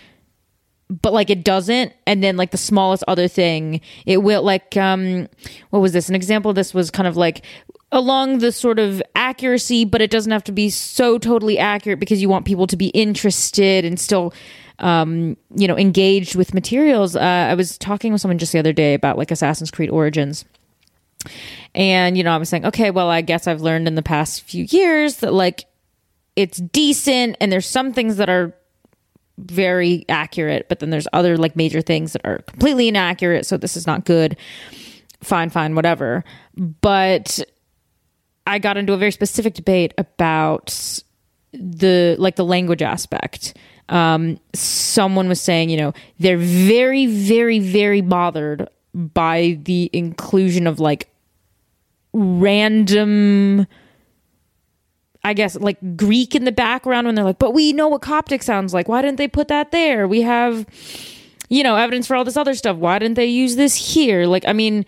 [SPEAKER 3] but like it doesn't. And then like the smallest other thing it will like um what was this? An example this was kind of like along the sort of accuracy but it doesn't have to be so totally accurate because you want people to be interested and still um you know engaged with materials. Uh, i was talking with someone just the other day about like assassin's creed origins. And you know i was saying okay well i guess i've learned in the past few years that like it's decent and there's some things that are very accurate, but then there's other like major things that are completely inaccurate. So this is not good. Fine, fine, whatever. But I got into a very specific debate about the like the language aspect. Um, someone was saying, you know, they're very, very, very bothered by the inclusion of like random I guess like Greek in the background when they're like, but we know what Coptic sounds like. Why didn't they put that there? We have, you know, evidence for all this other stuff. Why didn't they use this here? Like, I mean,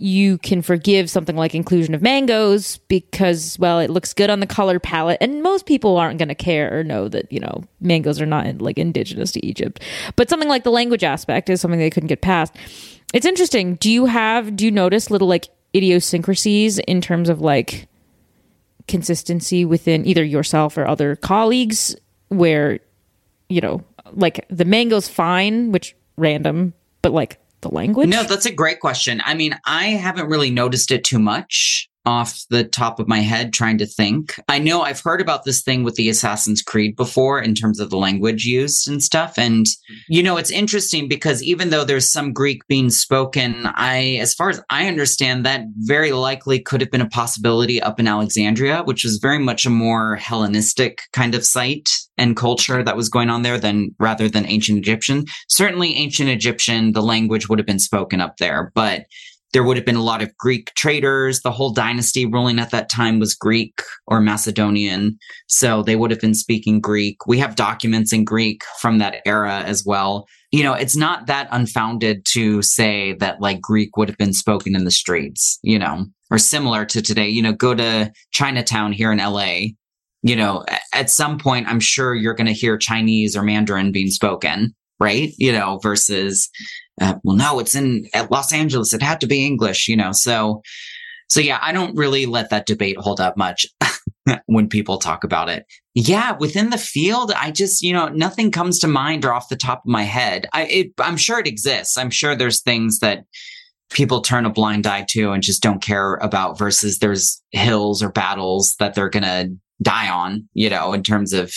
[SPEAKER 3] you can forgive something like inclusion of mangoes because, well, it looks good on the color palette, and most people aren't going to care or know that you know mangoes are not like indigenous to Egypt. But something like the language aspect is something they couldn't get past. It's interesting. Do you have? Do you notice little like idiosyncrasies in terms of like consistency within either yourself or other colleagues where you know like the mango's fine which random but like the language?
[SPEAKER 4] No that's a great question. I mean i haven't really noticed it too much off the top of my head trying to think. I know I've heard about this thing with the Assassin's Creed before in terms of the language used and stuff. And, you know, it's interesting because even though there's some Greek being spoken, I, as far as I understand, that very likely could have been a possibility up in Alexandria, which was very much a more Hellenistic kind of site and culture that was going on there than rather than ancient Egyptian. Certainly ancient Egyptian, the language would have been spoken up there, but there would have been a lot of Greek traders. The whole dynasty ruling at that time was Greek or Macedonian. So they would have been speaking Greek. We have documents in Greek from that era as well. You know, it's not that unfounded to say that like Greek would have been spoken in the streets, you know, or similar to today. You know, go to Chinatown here in LA. You know, at some point, I'm sure you're going to hear Chinese or Mandarin being spoken, right? You know, versus uh, well, no, it's in at Los Angeles. It had to be English, you know. So, so yeah, I don't really let that debate hold up much when people talk about it. Yeah, within the field, I just you know nothing comes to mind or off the top of my head. I it, I'm sure it exists. I'm sure there's things that people turn a blind eye to and just don't care about versus there's hills or battles that they're gonna die on. You know, in terms of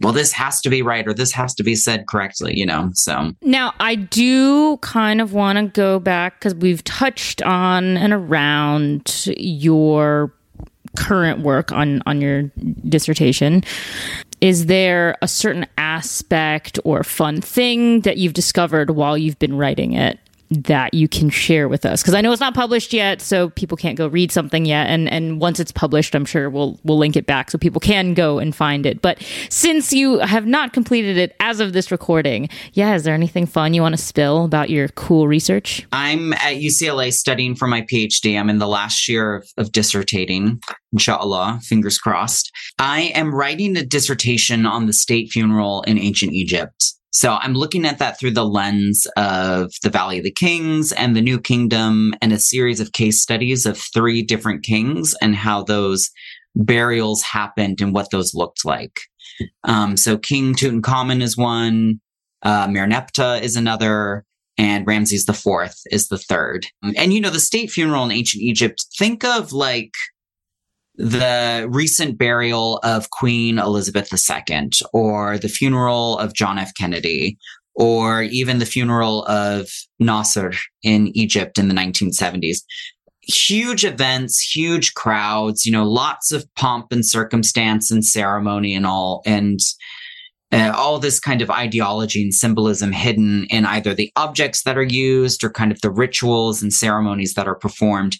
[SPEAKER 4] well, this has to be right or this has to be said correctly, you know? So
[SPEAKER 3] now I do kind of want to go back because we've touched on and around your current work on, on your dissertation. Is there a certain aspect or fun thing that you've discovered while you've been writing it that you can share with us because I know it's not published yet, so people can't go read something yet. And and once it's published, I'm sure we'll we'll link it back so people can go and find it. But since you have not completed it as of this recording, yeah, is there anything fun you want to spill about your cool research?
[SPEAKER 4] I'm at UCLA studying for my PhD. I'm in the last year of, of dissertating. Inshallah, fingers crossed. I am writing a dissertation on the state funeral in ancient Egypt. So I'm looking at that through the lens of the Valley of the Kings and the New Kingdom and a series of case studies of three different kings and how those burials happened and what those looked like. Um, so King Tutankhamun is one, uh, Merneptah is another, and Ramses the Fourth is the third. And you know, the state funeral in ancient Egypt, think of like the recent burial of Queen Elizabeth II, or the funeral of John F. Kennedy, or even the funeral of Nasser in Egypt in the 1970s. Huge events, huge crowds, you know, lots of pomp and circumstance and ceremony and all, and uh, all this kind of ideology and symbolism hidden in either the objects that are used or kind of the rituals and ceremonies that are performed.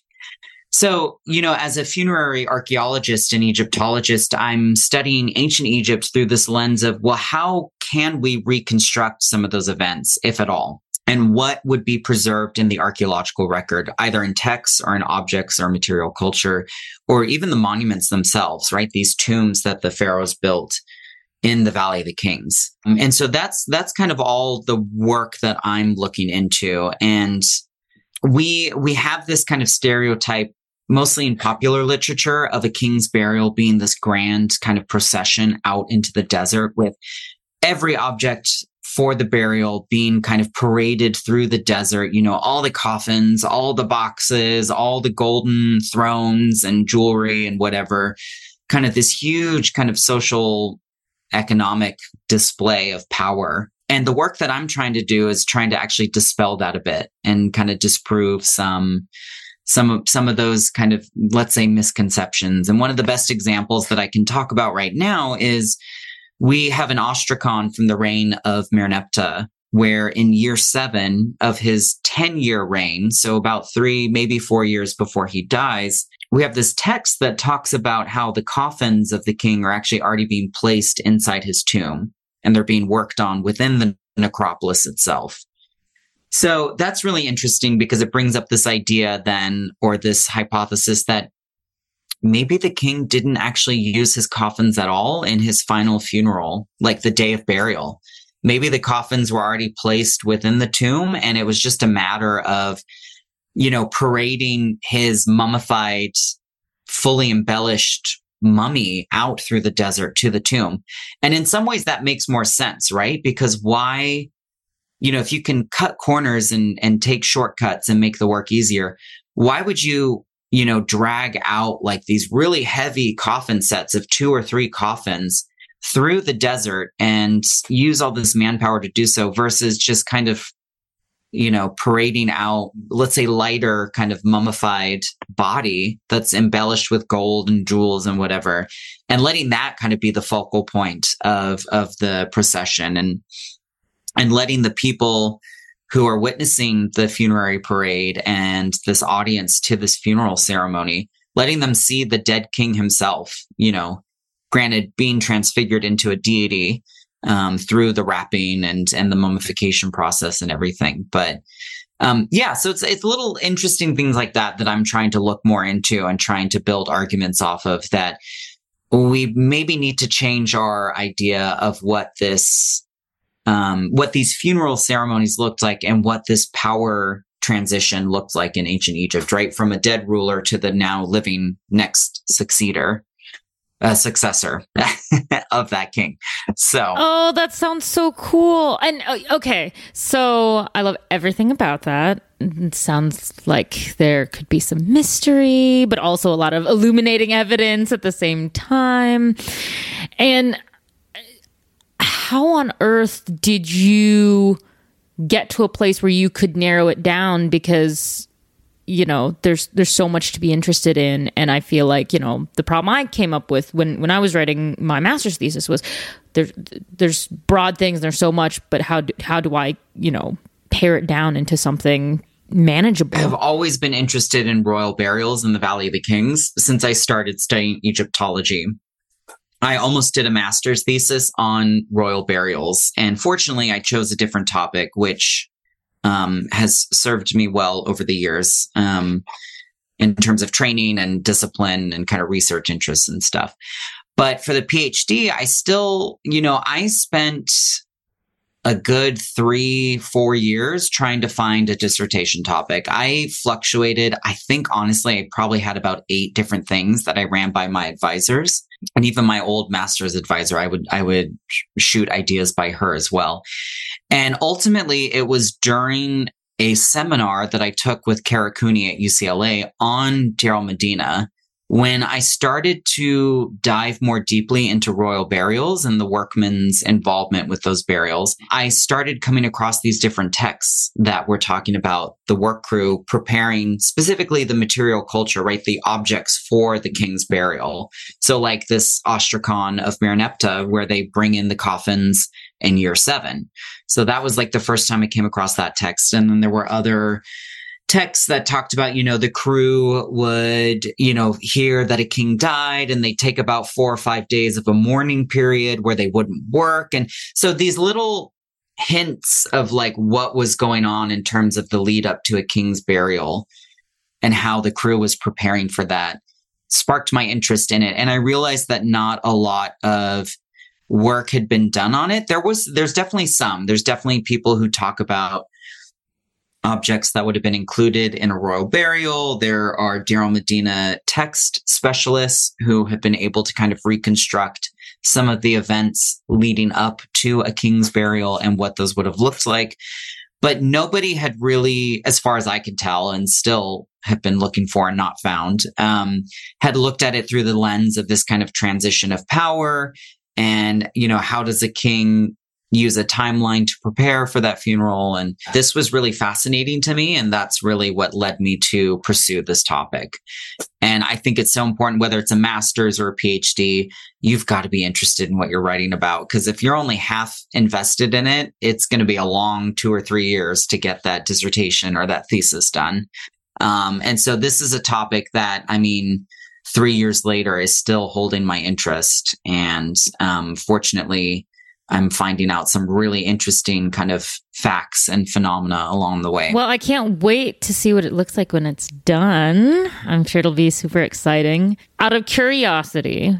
[SPEAKER 4] So, you know, as a funerary archaeologist and Egyptologist, I'm studying ancient Egypt through this lens of, well, how can we reconstruct some of those events, if at all? And what would be preserved in the archaeological record, either in texts or in objects or material culture, or even the monuments themselves, right? These tombs that the pharaohs built in the Valley of the Kings. And so that's, that's kind of all the work that I'm looking into. And we, we have this kind of stereotype mostly in popular literature of a king's burial being this grand kind of procession out into the desert with every object for the burial being kind of paraded through the desert, you know, all the coffins, all the boxes, all the golden thrones and jewelry and whatever, kind of this huge kind of social economic display of power. And the work that I'm trying to do is trying to actually dispel that a bit and kind of disprove some some of some of those kind of let's say misconceptions. And one of the best examples that I can talk about right now is we have an ostracon from the reign of Merneptah, where in year seven of his 10 year reign, so about three, maybe four years before he dies, we have this text that talks about how the coffins of the king are actually already being placed inside his tomb and they're being worked on within the necropolis itself. So that's really interesting because it brings up this idea then, or this hypothesis that maybe the king didn't actually use his coffins at all in his final funeral, like the day of burial. Maybe the coffins were already placed within the tomb and it was just a matter of, you know, parading his mummified, fully embellished mummy out through the desert to the tomb. And in some ways that makes more sense, right? Because why you know, if you can cut corners and, and take shortcuts and make the work easier, why would you, you know, drag out like these really heavy coffin sets of two or three coffins through the desert and use all this manpower to do so versus just kind of, you know, parading out, let's say lighter kind of mummified body that's embellished with gold and jewels and whatever, and letting that kind of be the focal point of, of the procession. And, and letting the people who are witnessing the funerary parade and this audience to this funeral ceremony, letting them see the dead king himself, you know, granted being transfigured into a deity um, through the wrapping and and the mummification process and everything. But um, yeah, so it's it's little interesting things like that that I'm trying to look more into and trying to build arguments off of that. We maybe need to change our idea of what this um, what these funeral ceremonies looked like and what this power transition looked like in ancient Egypt, right? From a dead ruler to the now living next successor, uh, successor of that king. So,
[SPEAKER 3] oh, that sounds so cool. And uh, okay, so I love everything about that. It sounds like there could be some mystery, but also a lot of illuminating evidence at the same time. And how on earth did you get to a place where you could narrow it down? Because you know there's there's so much to be interested in. And i feel like you know the problem i came up with when when i was writing my master's thesis was there's there's broad things there's so much but how do, how do i you know pare it down into something manageable?
[SPEAKER 4] I've always been interested in royal burials in the valley of the kings since i started studying egyptology I almost did a master's thesis on royal burials. And fortunately, I chose a different topic, which um, has served me well over the years um, in terms of training and discipline and kind of research interests and stuff. But for the PhD, I still, you know, I spent a good three, four years trying to find a dissertation topic. I fluctuated. I think honestly, I probably had about eight different things that I ran by my advisors and even my old master's advisor. I would, I would shoot ideas by her as well. And ultimately it was during a seminar that I took with Kara Cooney at UCLA on Deir el-Medina when I started to dive more deeply into royal burials and the workmen's involvement with those burials, I started coming across these different texts that were talking about the work crew preparing specifically the material culture, right? The objects for the king's burial. So like this Ostracon of Merneptah, where they bring in the coffins in year seven. So that was like the first time I came across that text. And then there were other texts that talked about, you know, the crew would, you know, hear that a king died and they take about four or five days of a mourning period where they wouldn't work. And so these little hints of like what was going on in terms of the lead up to a king's burial and how the crew was preparing for that sparked my interest in it. And I realized that not a lot of work had been done on it. There was, there's definitely some, there's definitely people who talk about objects that would have been included in a royal burial. There are Deir el-Medina text specialists who have been able to kind of reconstruct some of the events leading up to a king's burial and what those would have looked like. But nobody had really, as far as I could tell, and still have been looking for and not found, um, had looked at it through the lens of this kind of transition of power and, you know, how does a king use a timeline to prepare for that funeral. And this was really fascinating to me. And that's really what led me to pursue this topic. And I think it's so important, whether it's a master's or a PhD, you've got to be interested in what you're writing about. Because if you're only half invested in it, it's going to be a long two or three years to get that dissertation or that thesis done. Um, and so this is a topic that, I mean, three years later is still holding my interest. And um, fortunately, I'm finding out some really interesting kind of facts and phenomena along the way.
[SPEAKER 3] Well, I can't wait to see what it looks like when it's done. I'm sure it'll be super exciting. Out of curiosity,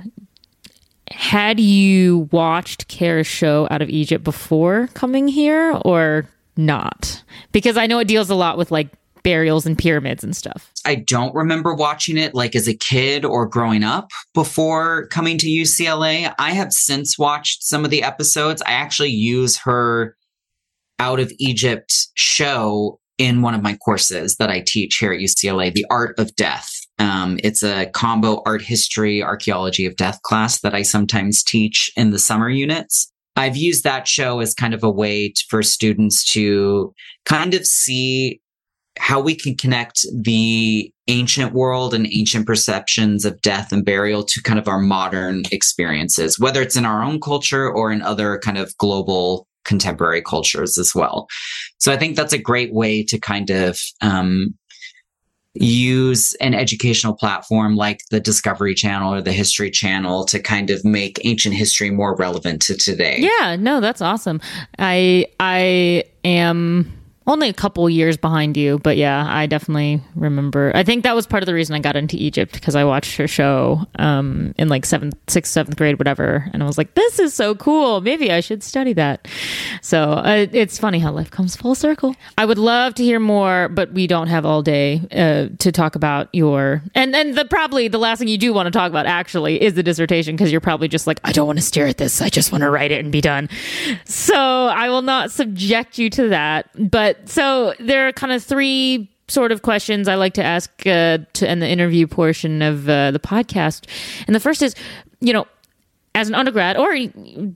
[SPEAKER 3] had you watched Kara's show out of Egypt before coming here or not? Because I know it deals a lot with like burials and pyramids and stuff.
[SPEAKER 4] I don't remember watching it like as a kid or growing up before coming to UCLA. I have since watched some of the episodes. I actually use her out of Egypt show in one of my courses that I teach here at UCLA, The Art of Death. Um, it's a combo art history, archaeology of death class that I sometimes teach in the summer units. I've used that show as kind of a way to, for students to kind of see how we can connect the ancient world and ancient perceptions of death and burial to kind of our modern experiences, whether it's in our own culture or in other kind of global contemporary cultures as well. So I think that's a great way to kind of um, use an educational platform like the Discovery Channel or the History Channel to kind of make ancient history more relevant to today.
[SPEAKER 3] Yeah, no, that's awesome. I I am only a couple years behind you, but yeah, I definitely remember. I think that was part of the reason I got into Egypt because I watched her show um, in like seventh, sixth, seventh grade, whatever, and I was like, "This is so cool. Maybe I should study that." So uh, it's funny how life comes full circle. I would love to hear more, but we don't have all day uh, to talk about your and and the probably the last thing you do want to talk about actually is the dissertation because you're probably just like, I don't want to stare at this. I just want to write it and be done. So I will not subject you to that, but so there are kind of three sort of questions I like to ask uh, to in the interview portion of uh, the podcast. And the first is, you know, as an undergrad, or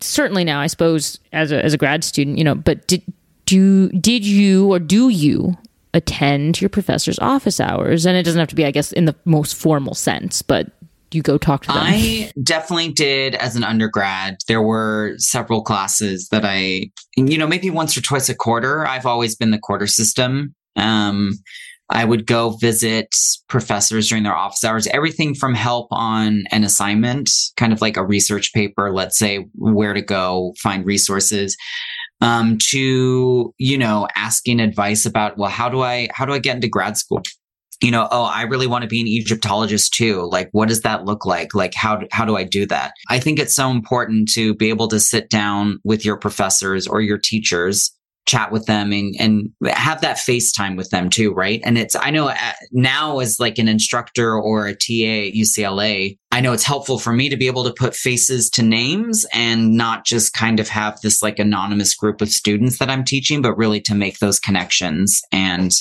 [SPEAKER 3] certainly now, I suppose, as a as a grad student, you know, but did do did you or do you attend your professor's office hours? And it doesn't have to be, I guess, in the most formal sense, but you go talk to them?
[SPEAKER 4] I definitely did as an undergrad. There were several classes that I, you know, maybe once or twice a quarter. I've always been the quarter system. Um, I would go visit professors during their office hours, everything from help on an assignment, kind of like a research paper, let's say where to go find resources, um, to, you know, asking advice about, well, how do I, how do I get into grad school? You know, oh, I really want to be an Egyptologist too. Like, what does that look like? Like, how, how do I do that? I think it's so important to be able to sit down with your professors or your teachers chat with them and, and have that FaceTime with them too, right? And it's, I know uh, now as like an instructor or a TA at UCLA, I know it's helpful for me to be able to put faces to names and not just kind of have this like anonymous group of students that I'm teaching, but really to make those connections and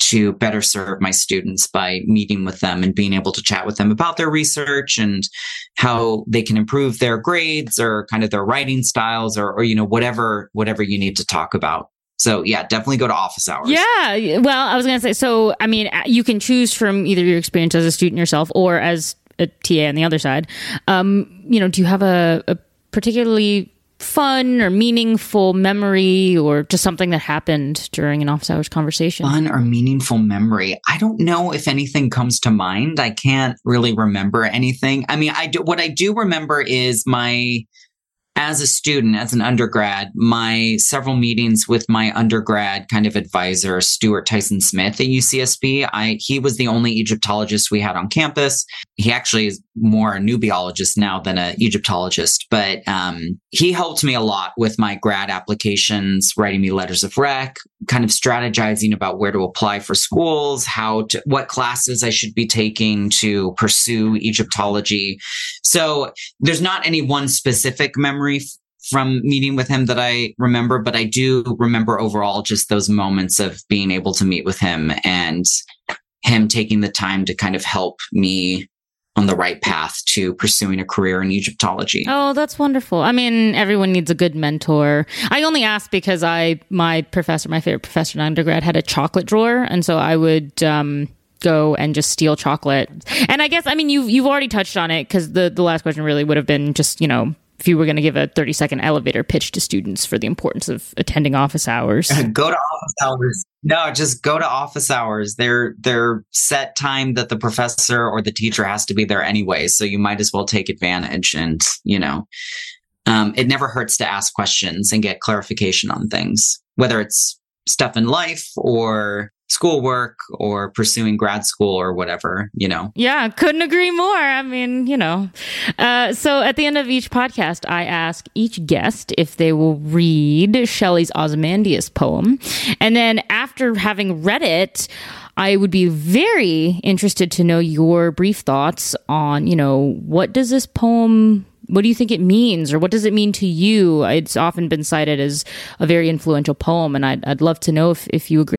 [SPEAKER 4] to better serve my students by meeting with them and being able to chat with them about their research and how they can improve their grades or kind of their writing styles or, or you know whatever whatever you need to talk about. So yeah definitely go to office hours.
[SPEAKER 3] Yeah well i was gonna say so i mean you can choose from either your experience as a student yourself or as a ta on the other side. Um, you know do you have a, a particularly fun or meaningful memory or just something that happened during an office hours conversation?
[SPEAKER 4] Fun or meaningful memory. I don't know if anything comes to mind. I can't really remember anything. I mean, I do, what I do remember is my as a student, as an undergrad, my several meetings with my undergrad kind of advisor, Stuart Tyson Smith at UCSB, I he was the only Egyptologist we had on campus. He actually is more a nubiologist now than an Egyptologist, but um, he helped me a lot with my grad applications, writing me letters of rec, kind of strategizing about where to apply for schools, how to, what classes I should be taking to pursue Egyptology. So there's not any one specific memory from meeting with him that I remember, but I do remember overall just those moments of being able to meet with him and him taking the time to kind of help me on the right path to pursuing a career in Egyptology.
[SPEAKER 3] Oh, that's wonderful. I mean, everyone needs a good mentor. I only asked because I, my professor, my favorite professor in undergrad, had a chocolate drawer, and so I would um, go and just steal chocolate. And I guess, I mean, you've you've already touched on it because the the last question really would have been just you know if you were going to give a 30 second elevator pitch to students for the importance of attending office hours.
[SPEAKER 4] Go to office hours. No just go to office hours. They're they're set time that the professor or the teacher has to be there anyway so you might as well take advantage and you know um, it never hurts to ask questions and get clarification on things whether it's stuff in life or schoolwork or pursuing grad school or whatever, you know.
[SPEAKER 3] Yeah, couldn't agree more. I mean, you know. Uh, so at the end of each podcast, I ask each guest if they will read Shelley's Ozymandias poem. And then after having read it, I would be very interested to know your brief thoughts on, you know, what does this poem what do you think it means or what does it mean to you it's often been cited as a very influential poem and i'd, I'd love to know if, if you agree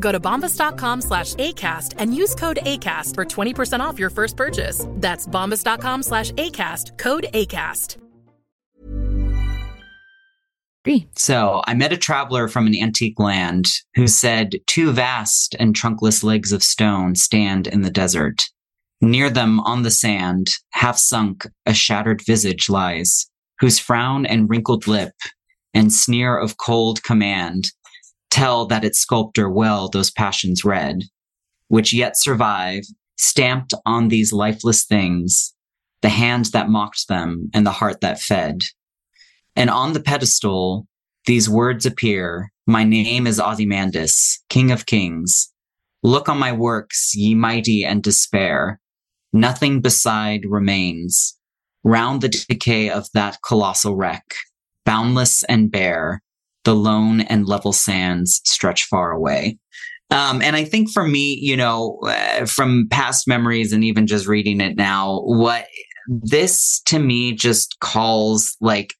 [SPEAKER 5] Go to bombas.com slash ACAST and use code ACAST for 20% off your first purchase. That's bombas.com slash ACAST, code ACAST.
[SPEAKER 3] agree.
[SPEAKER 4] So I met a traveler from an antique land who said, Two vast and trunkless legs of stone stand in the desert. Near them on the sand, half sunk, a shattered visage lies, whose frown and wrinkled lip and sneer of cold command tell that its sculptor well those passions read, which yet survive, stamped on these lifeless things, the hand that mocked them and the heart that fed. And on the pedestal, these words appear My name is Ozymandias, King of Kings. Look on my works, ye mighty, and despair. Nothing beside remains. Round the decay of that colossal wreck, boundless and bare, the lone and level sands stretch far away. Um, and I think for me, you know, uh, from past memories and even just reading it now, what this to me just calls like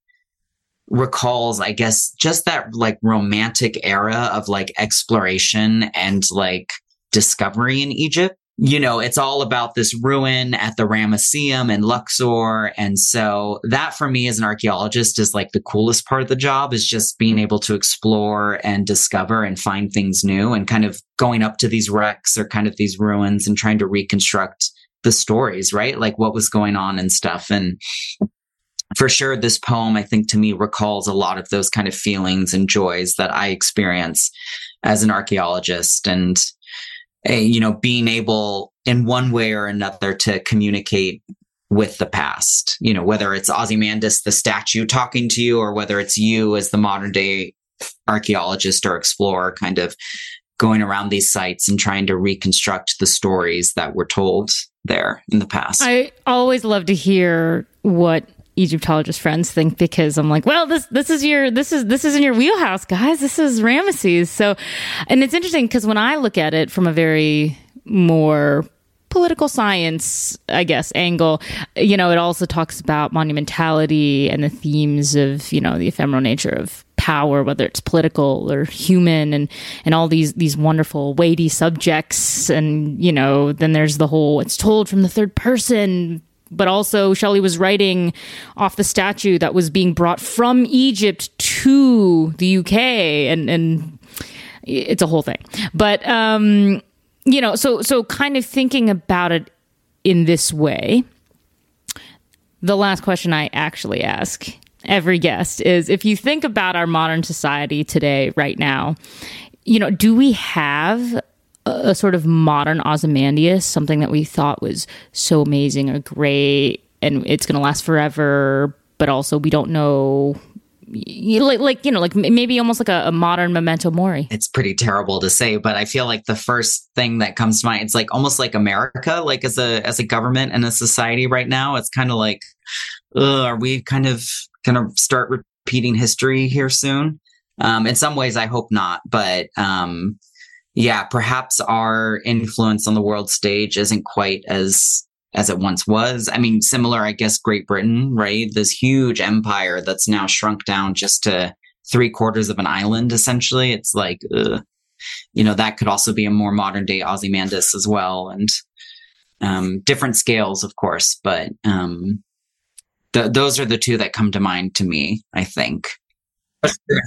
[SPEAKER 4] recalls, I guess, just that like romantic era of like exploration and like discovery in Egypt. You know, it's all about this ruin at the Ramesseum and Luxor. And so that for me as an archaeologist is like the coolest part of the job is just being able to explore and discover and find things new and kind of going up to these wrecks or kind of these ruins and trying to reconstruct the stories, right? Like what was going on and stuff. And for sure, this poem, I think to me recalls a lot of those kind of feelings and joys that I experience as an archaeologist and, you know, being able in one way or another to communicate with the past, you know, whether it's Ozymandias, the statue talking to you, or whether it's you as the modern day archaeologist or explorer kind of going around these sites and trying to reconstruct the stories that were told there in the past.
[SPEAKER 3] I always love to hear what Egyptologist friends think because I'm like, well, this this is your this is this is in your wheelhouse, guys. This is Ramesses. So, and it's interesting because when I look at it from a very more political science, I guess, angle, you know, it also talks about monumentality and the themes of, you know, the ephemeral nature of power, whether it's political or human and, and all these, these wonderful weighty subjects. And, you know, then there's the whole, it's told from the third person but also Shelley was writing off the statue that was being brought from Egypt to the UK, and and it's a whole thing. But um, you know, so so kind of thinking about it in this way. The last question I actually ask every guest is if you think about our modern society today, right now, you know, do we have a, sort of modern Ozymandias, something that we thought was so amazing or great and it's going to last forever, but also we don't know like, like you know like maybe almost like a, a, modern memento mori.
[SPEAKER 4] It's pretty terrible to say but i feel like the first thing that comes to mind it's like almost like america like as a as a government and a society right now it's kind of like are we kind of gonna start repeating history here soon? Um in some ways i hope not but um yeah, perhaps our influence on the world stage isn't quite as as it once was. I mean, similar, I guess, Great Britain, right? This huge empire that's now shrunk down just to three quarters of an island, essentially. It's like, ugh. you know, that could also be a more modern day Ozymandias as well, and um, different scales, of course. But um, th- those are the two that come to mind to me. I think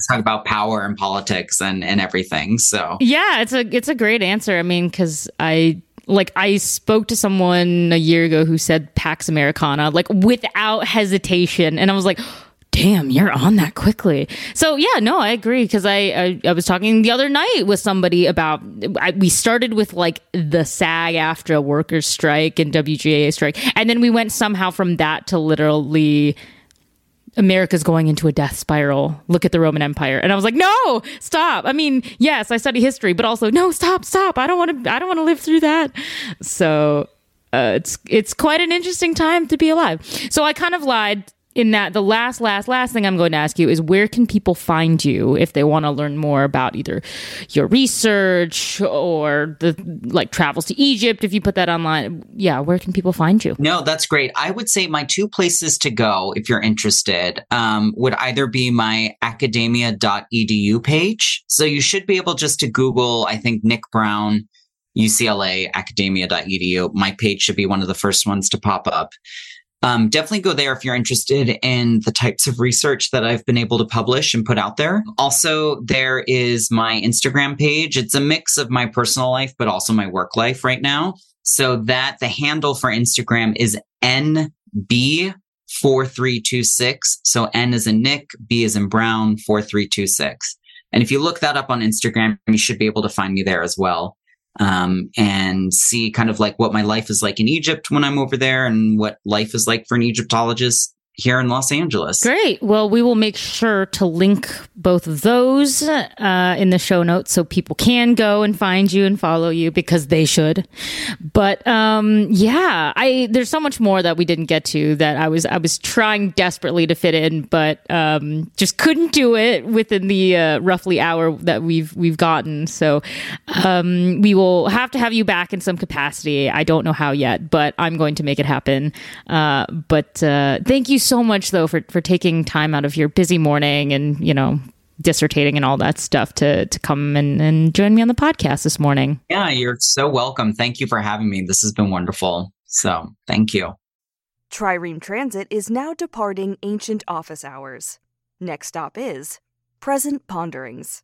[SPEAKER 4] talk about power and politics and and everything. So
[SPEAKER 3] yeah, it's a it's a great answer. I mean, because I like I spoke to someone a year ago who said Pax Americana like without hesitation, and I was like. Damn, you're on that quickly. So yeah, no, I agree because I, I, I was talking the other night with somebody about I, we started with like the SAG-AFTRA workers strike and WGA strike, and then we went somehow from that to literally America's going into a death spiral. Look at the Roman Empire. And I was like, no, stop. I mean, yes, I study history, but also, no, stop, stop. I don't want to, I don't want to live through that. So, uh, it's, it's quite an interesting time to be alive. So I kind of lied in that the last last last thing i'm going to ask you is where can people find you if they want to learn more about either your research or the like travels to egypt if you put that online? Yeah where can people find you?
[SPEAKER 4] No that's great. I would say my two places to go if you're interested um, would either be my academia.edu page. So you should be able just to google i think nick brown ucla academia.edu my page should be one of the first ones to pop up um, definitely go there if you're interested in the types of research that I've been able to publish and put out there. Also, there is my Instagram page. It's a mix of my personal life, but also my work life right now. So that the handle for Instagram is NB4326. So N is in Nick, B is in Brown, 4326. And if you look that up on Instagram, you should be able to find me there as well um, and see kind of like what my life is like in Egypt when I'm over there and what life is like for an Egyptologist here in Los Angeles.
[SPEAKER 3] Great. Well, we will make sure to link both of those uh, in the show notes so people can go and find you and follow you because they should. But um, yeah, I there's so much more that we didn't get to that I was I was trying desperately to fit in, but um, just couldn't do it within the uh, roughly hour that we've we've gotten. So um, we will have to have you back in some capacity. I don't know how yet, but I'm going to make it happen. Uh, but uh, thank you so much though for for taking time out of your busy morning and you know dissertating and all that stuff to to come and, and join me on the podcast this morning.
[SPEAKER 4] Yeah, you're so welcome. Thank you for having me. This has been wonderful. So thank you.
[SPEAKER 2] Trireme Transit is now departing ancient office hours. Next stop is Present Ponderings.